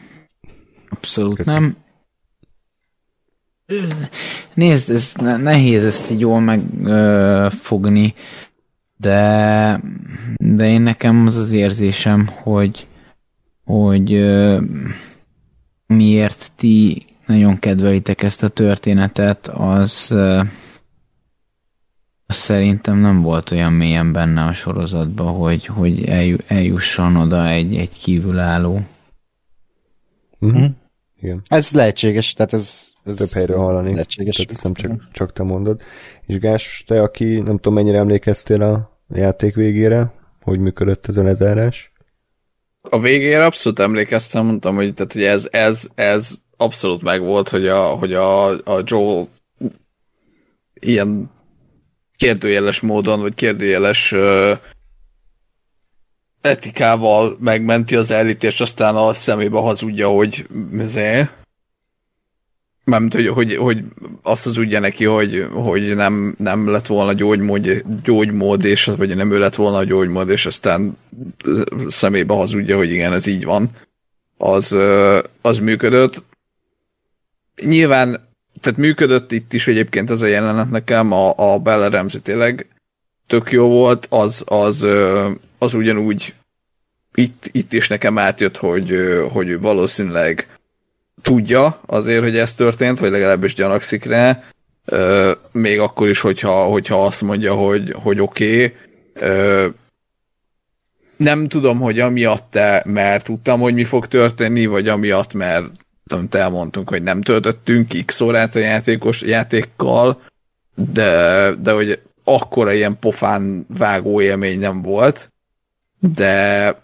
Abszolút Köszön. nem. Nézd, ez nehéz ezt így jól megfogni, de, de én nekem az az érzésem, hogy, hogy ö, miért ti nagyon kedvelitek ezt a történetet, az, az szerintem nem volt olyan mélyen benne a sorozatban, hogy, hogy eljusson oda egy, egy kívülálló. Uh-huh. Igen. Ez lehetséges, tehát ez, ez több helyről hallani. Lehetséges. Tehát ezt nem csak, csak te mondod. És Gás, te, aki nem tudom mennyire emlékeztél a játék végére, hogy működött ez a lezárás? A végére abszolút emlékeztem, mondtam, hogy, tehát, hogy ez, ez, ez abszolút megvolt, hogy a, hogy a, a Joel ilyen kérdőjeles módon, vagy kérdőjeles uh, etikával megmenti az elítést, aztán a szemébe hazudja, hogy azért, nem hogy, hogy, hogy azt az ugye neki, hogy, hogy nem, nem lett volna gyógymód, gyógymód, és, vagy nem ő lett volna a gyógymód, és aztán szemébe hazudja, hogy igen, ez így van. Az, az működött. Nyilván, tehát működött itt is egyébként ez a jelenet nekem, a, a Bella Ramsey tényleg tök jó volt, az, az, az ugyanúgy itt, itt is nekem átjött, hogy, hogy valószínűleg tudja azért, hogy ez történt, vagy legalábbis gyanakszik rá, még akkor is, hogyha, hogyha azt mondja, hogy, hogy oké, okay, nem tudom, hogy amiatt te, mert tudtam, hogy mi fog történni, vagy amiatt, mert amit elmondtunk, hogy nem töltöttünk x órát a játékos játékkal, de, de hogy akkora ilyen pofán vágó élmény nem volt, de,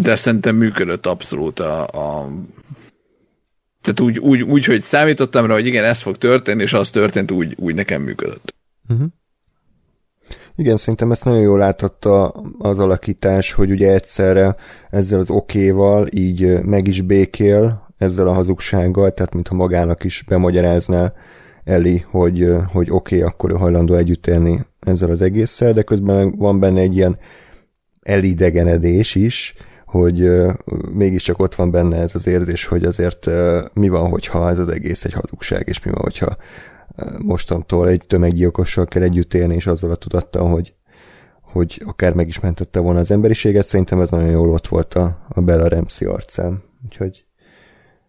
de szerintem működött abszolút a, a tehát úgy, úgy, úgy, hogy számítottam rá, hogy igen, ez fog történni, és az történt, úgy, úgy nekem működött. Uh-huh. Igen, szerintem ezt nagyon jól látotta az alakítás, hogy ugye egyszerre ezzel az okéval így meg is békél ezzel a hazugsággal, tehát mintha magának is bemagyarázná Eli, hogy, hogy oké, okay, akkor ő hajlandó együtt élni ezzel az egésszel, de közben van benne egy ilyen elidegenedés is, hogy mégiscsak ott van benne ez az érzés, hogy azért mi van, hogyha ez az egész egy hazugság, és mi van, hogyha mostantól egy tömeggyilkossal kell együtt élni, és azzal a tudattal, hogy, hogy akár meg is mentette volna az emberiséget, szerintem ez nagyon jól ott volt a, a Bella Ramsey arcán. Úgyhogy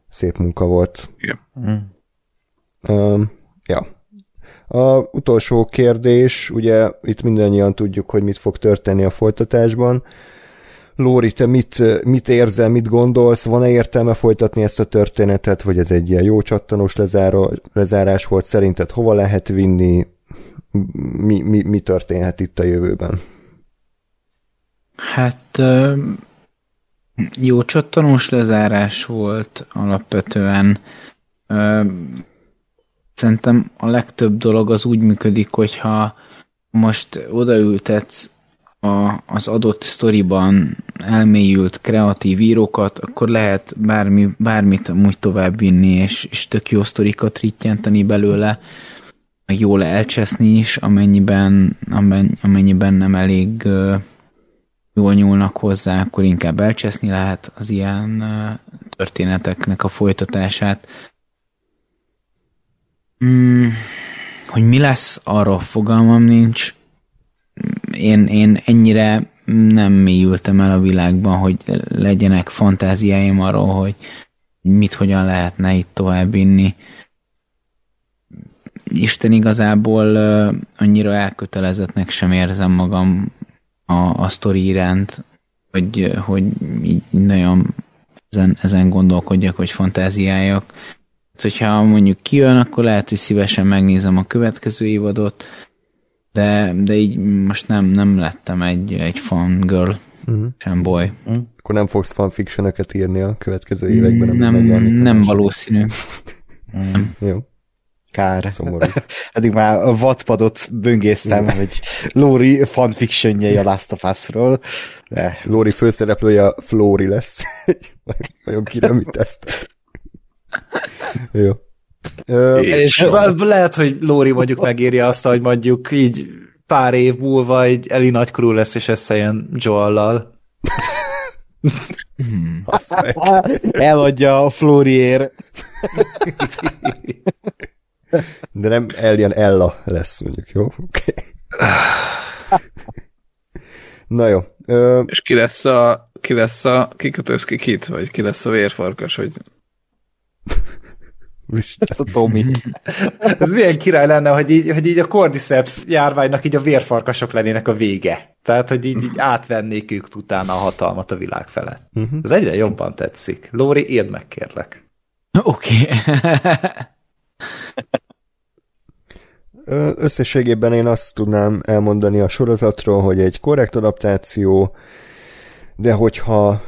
szép munka volt. Igen. Mm. Um, ja. A utolsó kérdés, ugye itt mindannyian tudjuk, hogy mit fog történni a folytatásban. Lóri, te mit, mit érzel, mit gondolsz? Van-e értelme folytatni ezt a történetet, vagy ez egy ilyen jó csattanós lezáró, lezárás volt? Szerinted hova lehet vinni? Mi, mi, mi történhet itt a jövőben? Hát jó csattanós lezárás volt alapvetően. szerintem a legtöbb dolog az úgy működik, hogyha most odaültetsz a, az adott sztoriban elmélyült kreatív írókat, akkor lehet bármi, bármit amúgy tovább vinni, és, és tök jó sztorikat rittyenteni belőle, meg jól elcseszni is, amennyiben, amennyiben nem elég jól nyúlnak hozzá, akkor inkább elcseszni lehet az ilyen történeteknek a folytatását. Hmm, hogy mi lesz, arról fogalmam nincs. Én, én ennyire nem mélyültem el a világban, hogy legyenek fantáziáim arról, hogy mit hogyan lehetne itt tovább inni. Isten igazából annyira elkötelezettnek sem érzem magam a, a sztori iránt, hogy, hogy így nagyon ezen, ezen gondolkodjak, hogy fantáziáljak. Hogyha mondjuk kijön, akkor lehet, hogy szívesen megnézem a következő évadot, de, de így most nem, nem lettem egy, egy girl, uh-huh. sem boy. Uh-huh. Akkor nem fogsz fanfiction írni a következő években, nem, nem valószínű. Jó. Kár. Szomorú. Eddig már a Wattpadot böngésztem, hogy Lóri fanfictionjei a Last of Us-ról. De... Lóri főszereplője Flóri lesz. Nagyon kiremít ezt. Jó. Ö, és lehet, hogy Lóri mondjuk megírja azt, hogy mondjuk így pár év múlva egy Eli nagykorú lesz, és összejön Joellal. Hmm. Eladja a Flóriér. De nem Elian Ella lesz, mondjuk, jó? Okay. Na jó. Ö... És ki lesz a, ki lesz a, ki kit, vagy ki lesz a vérfarkas, hogy a Tomi. Ez milyen király lenne, hogy így, hogy így a Cordyceps járványnak így a vérfarkasok lennének a vége. Tehát, hogy így, így átvennék ők utána a hatalmat a világ felett. Uh-huh. Ez egyre jobban tetszik. Lóri, írd meg, kérlek. Oké. Okay. Összességében én azt tudnám elmondani a sorozatról, hogy egy korrekt adaptáció, de hogyha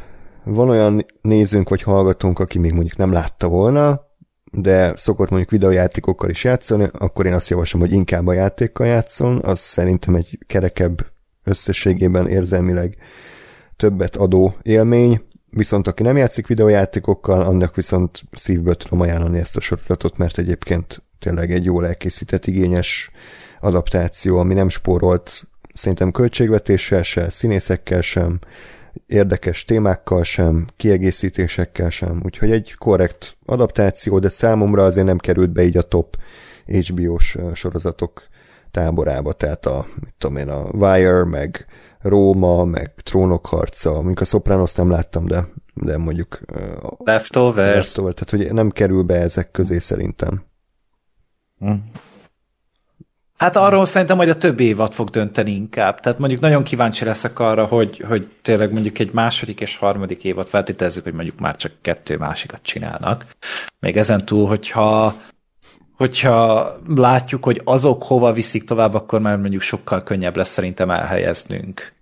van olyan nézőnk vagy hallgatónk, aki még mondjuk nem látta volna, de szokott mondjuk videójátékokkal is játszani, akkor én azt javaslom, hogy inkább a játékkal játszon, az szerintem egy kerekebb összességében érzelmileg többet adó élmény, viszont aki nem játszik videójátékokkal, annak viszont szívből tudom ajánlani ezt a sorozatot, mert egyébként tényleg egy jól elkészített, igényes adaptáció, ami nem spórolt szerintem költségvetéssel se, színészekkel sem, érdekes témákkal sem, kiegészítésekkel sem, úgyhogy egy korrekt adaptáció, de számomra azért nem került be így a top HBO-s sorozatok táborába, tehát a, mit tudom én, a Wire, meg Róma, meg Trónok harca, mondjuk a Sopranos nem láttam, de, de mondjuk Leftovers. Leftover, tehát hogy nem kerül be ezek közé szerintem. Hm. Hát arról szerintem, hogy a több évad fog dönteni inkább. Tehát mondjuk nagyon kíváncsi leszek arra, hogy, hogy tényleg mondjuk egy második és harmadik évad feltételezzük, hogy mondjuk már csak kettő másikat csinálnak. Még ezen túl, hogyha hogyha látjuk, hogy azok hova viszik tovább, akkor már mondjuk sokkal könnyebb lesz szerintem elhelyeznünk.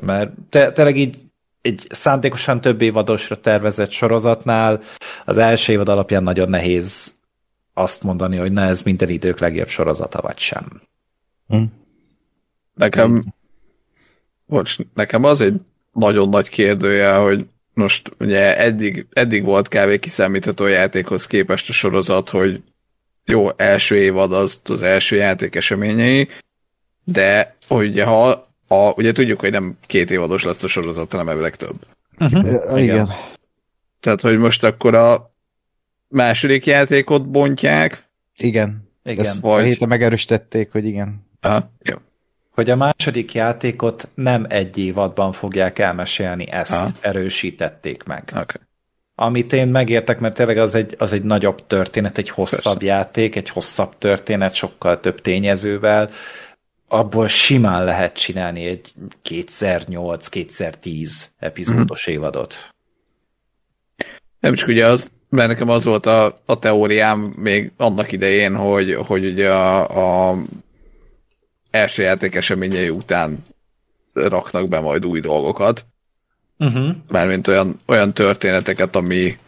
Mert tényleg így egy szándékosan több évadosra tervezett sorozatnál az első évad alapján nagyon nehéz azt mondani, hogy na ez minden idők legjobb sorozata, vagy sem. Hm. Nekem, bocs, nekem az egy nagyon nagy kérdője, hogy most ugye eddig, eddig volt kb. kiszámítható játékhoz képest a sorozat, hogy jó, első évad az az első játék eseményei, de ugye ha a, ugye tudjuk, hogy nem két évados lesz a sorozat, hanem ebből több. Uh-huh. Igen. Igen. Tehát, hogy most akkor a második játékot bontják. Igen. igen. Ezt vagy... a héten megerősítették, hogy igen. Aha, jó. Hogy a második játékot nem egy évadban fogják elmesélni, ezt Aha. erősítették meg. Okay. Amit én megértek, mert tényleg az egy, az egy nagyobb történet, egy hosszabb Persze. játék, egy hosszabb történet, sokkal több tényezővel, abból simán lehet csinálni egy 2008-2010 epizódos mm. évadot. Nem csak ugye az mert nekem az volt a, a teóriám még annak idején, hogy, hogy ugye a, a első játék eseményei után raknak be majd új dolgokat. Uh-huh. Mármint olyan, olyan történeteket, ami,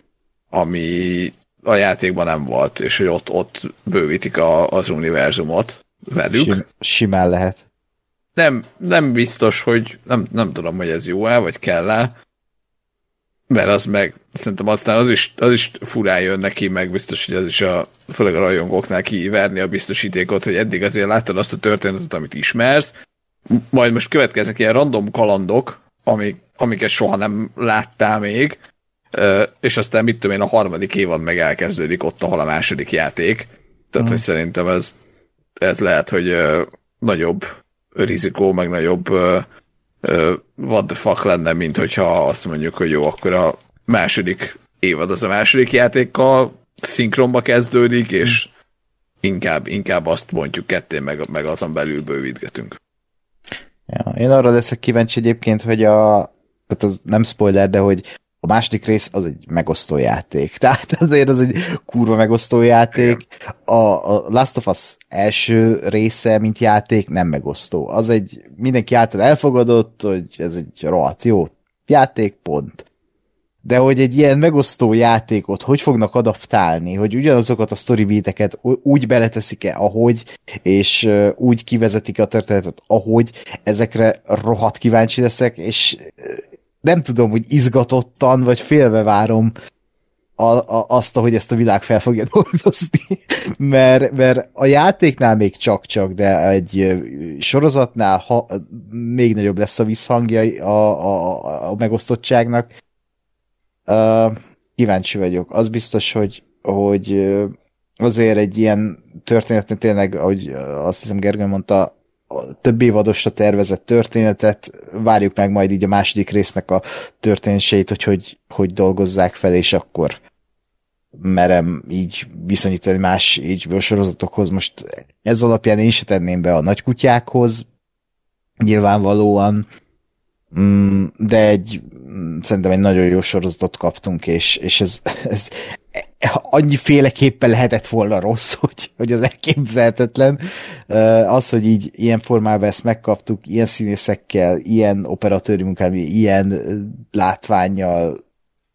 ami a játékban nem volt, és hogy ott, ott bővítik a, az univerzumot velük. Sim, simán lehet. Nem, nem biztos, hogy nem, nem tudom, hogy ez jó-e, vagy kell-e, mert az meg szerintem aztán az is, az is furán jön neki, meg biztos, hogy az is a, főleg a rajongóknál kiverni a biztosítékot, hogy eddig azért láttad azt a történetet, amit ismersz, majd most következnek ilyen random kalandok, amik, amiket soha nem láttál még, és aztán mit tudom én, a harmadik évad meg elkezdődik ott, ahol a második játék. Tehát, mm. hogy szerintem ez, ez lehet, hogy nagyobb rizikó, meg nagyobb what the fuck lenne, mint hogyha azt mondjuk, hogy jó, akkor a második évad az a második játékkal szinkronba kezdődik, és inkább, inkább azt mondjuk ketté, meg, meg azon belül bővítgetünk. Ja, én arra leszek kíváncsi egyébként, hogy a tehát az nem spoiler, de hogy a második rész az egy megosztó játék. Tehát azért az egy kurva megosztó játék. A, a Last of Us első része, mint játék, nem megosztó. Az egy, mindenki által elfogadott, hogy ez egy rohadt jó játék, pont. De hogy egy ilyen megosztó játékot hogy fognak adaptálni, hogy ugyanazokat a storybeateket úgy beleteszik-e, ahogy, és úgy kivezetik a történetet, ahogy, ezekre rohadt kíváncsi leszek, és nem tudom, hogy izgatottan, vagy félve várom a, a, azt, hogy ezt a világ fel fogja dolgozni, mert, mert a játéknál még csak-csak, de egy sorozatnál ha, még nagyobb lesz a visszhangja a, a, a megosztottságnak. Uh, kíváncsi vagyok. Az biztos, hogy, hogy azért egy ilyen történetnél tényleg, ahogy azt hiszem Gergely mondta, több évadosra tervezett történetet, várjuk meg majd így a második résznek a történéseit, hogy, hogy hogy dolgozzák fel, és akkor merem így viszonyítani más HBO sorozatokhoz. Most ez alapján én se tenném be a nagykutyákhoz, nyilvánvalóan, mm, de egy szerintem egy nagyon jó sorozatot kaptunk, és, és ez, ez annyiféleképpen lehetett volna rossz, hogy, hogy az elképzelhetetlen. Az, hogy így ilyen formában ezt megkaptuk, ilyen színészekkel, ilyen operatőri munkával, ilyen látványjal,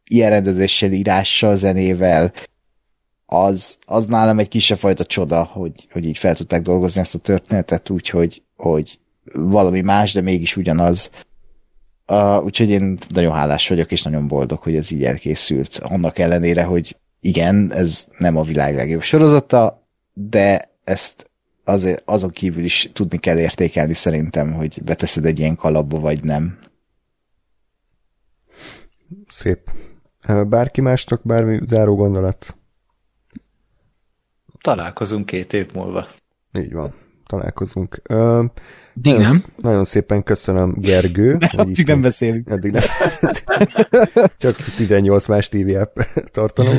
ilyen rendezéssel, írással, zenével, az, az nálam egy kisebb fajta csoda, hogy, hogy így fel tudták dolgozni ezt a történetet, úgyhogy hogy valami más, de mégis ugyanaz. Uh, úgyhogy én nagyon hálás vagyok, és nagyon boldog, hogy ez így elkészült. Annak ellenére, hogy igen, ez nem a világ legjobb sorozata, de ezt azért azon kívül is tudni kell értékelni szerintem, hogy beteszed egy ilyen kalapba, vagy nem. Szép. Bárki másnak bármi záró gondolat? Találkozunk két év múlva. Így van találkozunk. Uh, Még nem. Nagyon szépen köszönöm, Gergő. Nem, addig nem beszélünk. Eddig nem. Csak 18 más TV app tartalom.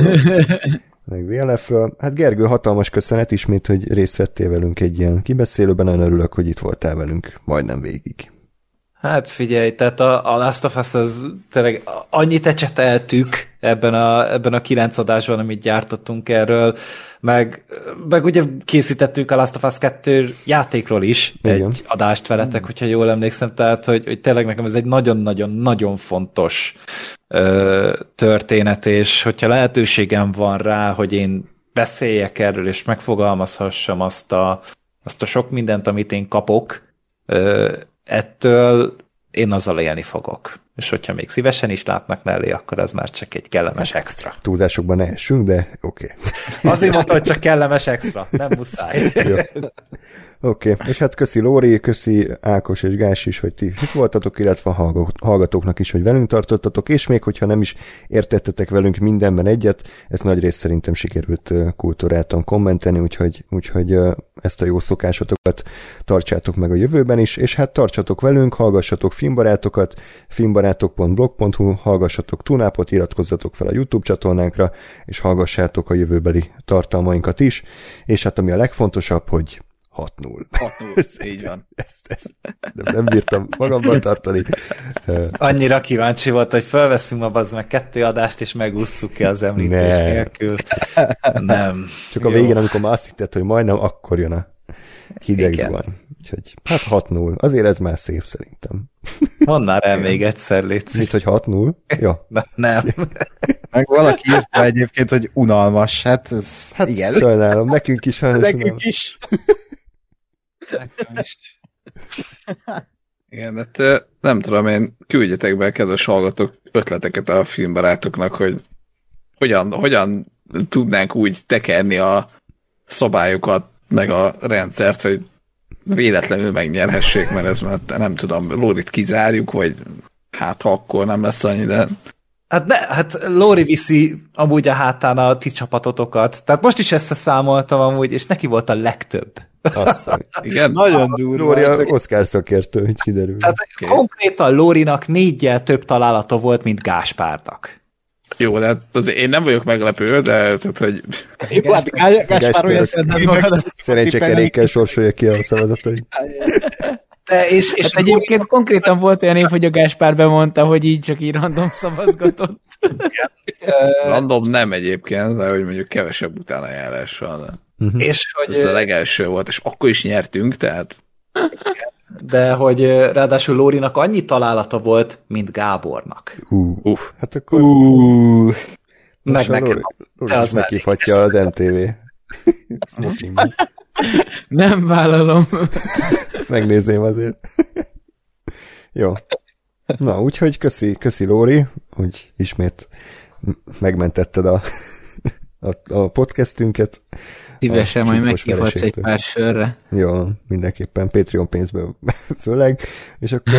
Meg VLF-ről. Hát Gergő, hatalmas köszönet ismét, hogy részt vettél velünk egy ilyen kibeszélőben. Nagyon örülök, hogy itt voltál velünk majdnem végig. Hát figyelj, tehát a, a Last of Us az tényleg annyit ecseteltük ebben a, ebben a kilenc adásban, amit gyártottunk erről, meg, meg ugye készítettünk a Last of Us 2 játékról is Igen. egy adást veletek, hogyha jól emlékszem, tehát hogy, hogy tényleg nekem ez egy nagyon-nagyon-nagyon fontos ö, történet, és hogyha lehetőségem van rá, hogy én beszéljek erről, és megfogalmazhassam azt a, azt a sok mindent, amit én kapok, ö, ettől én azzal élni fogok. És hogyha még szívesen is látnak mellé, akkor ez már csak egy kellemes extra. Túlzásokban ne essünk, de oké. Okay. Azért mondta, hogy csak kellemes extra, nem muszáj. Oké, okay. és hát köszi Lóri, köszi Ákos és Gás is, hogy ti itt voltatok, illetve a hallgatóknak is, hogy velünk tartottatok, és még hogyha nem is értettetek velünk mindenben egyet, ezt nagy rész szerintem sikerült kultúrátan kommenteni, úgyhogy, úgyhogy ezt a jó szokásotokat tartsátok meg a jövőben is, és hát tartsatok velünk, hallgassatok filmbarátokat, filmbarátok.blog.hu, hallgassatok Tunápot, iratkozzatok fel a YouTube csatornánkra, és hallgassátok a jövőbeli tartalmainkat is, és hát ami a legfontosabb, hogy 6-0. 6-0, így van. Ezt, ezt nem, nem bírtam magamban tartani. Annyira kíváncsi volt, hogy felveszünk a az meg kettő adást, és megússzuk ki az említés ne. nélkül. Nem. Csak a Jó. végén, amikor már azt hitted, hogy majdnem, akkor jön a hideg zuhany. Úgyhogy hát 6-0. Azért ez már szép szerintem. Mondd el még egyszer, Léci. Mit, hogy 6-0? Ja. Na, nem. Meg valaki írta egyébként, hogy unalmas, hát ez Hát igen. sajnálom, nekünk is Nekünk unalmas. is. Nekem is. Igen, hát nem tudom én, küldjetek be, kedves hallgatók, ötleteket a filmbarátoknak, hogy hogyan, hogyan tudnánk úgy tekerni a szabályokat, meg a rendszert, hogy véletlenül megnyerhessék, mert ez már nem tudom, Lórit kizárjuk, vagy hát ha akkor nem lesz annyi, de Hát, ne, hát Lóri viszi amúgy a hátán a ti csapatotokat. Tehát most is ezt számoltam amúgy, és neki volt a legtöbb. Aztán. igen, Nagyon durva. Lóri a Oscar szakértő, hogy kiderül. Tehát okay. konkrétan Lórinak négyel több találata volt, mint Gáspárnak. jó, de hát azért én nem vagyok meglepő, de tehát, hogy Jó, hát Gá- Gáspár olyan. Szerencsékerékkel sorsolja ki a szavazatait. De és, és Hát egyébként konkrétan volt olyan év, hogy a Gáspár bemondta, hogy így csak így random szavazgatott. random nem egyébként, de hogy mondjuk kevesebb utánajárással. De és hogy, ez a legelső volt, és akkor is nyertünk, tehát de hogy ráadásul Lórinak annyi találata volt, mint Gábornak. Hú, uff, hát akkor Uh, Meg nekem. Lóri, az meghívhatja az MTV. Nem vállalom. Ezt megnézném azért. Jó. Na, úgyhogy köszi, köszi Lóri, hogy ismét megmentetted a, a, a podcastünket. Szívesen majd meghívhatsz egy pár sörre. Jó, mindenképpen Patreon pénzből főleg, és akkor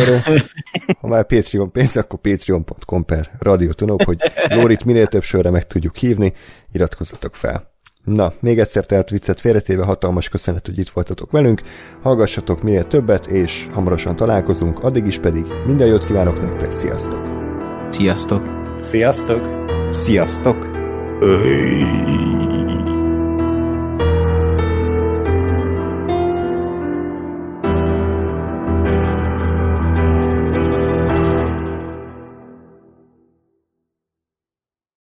ha már Patreon pénz, akkor patreon.com per radiotonop, hogy Lórit minél több sörre meg tudjuk hívni, iratkozzatok fel. Na, még egyszer tehát viccet félretéve hatalmas köszönet, hogy itt voltatok velünk, hallgassatok minél többet, és hamarosan találkozunk, addig is pedig minden jót kívánok nektek, sziasztok! Sziasztok! Sziasztok! Sziasztok! Öy.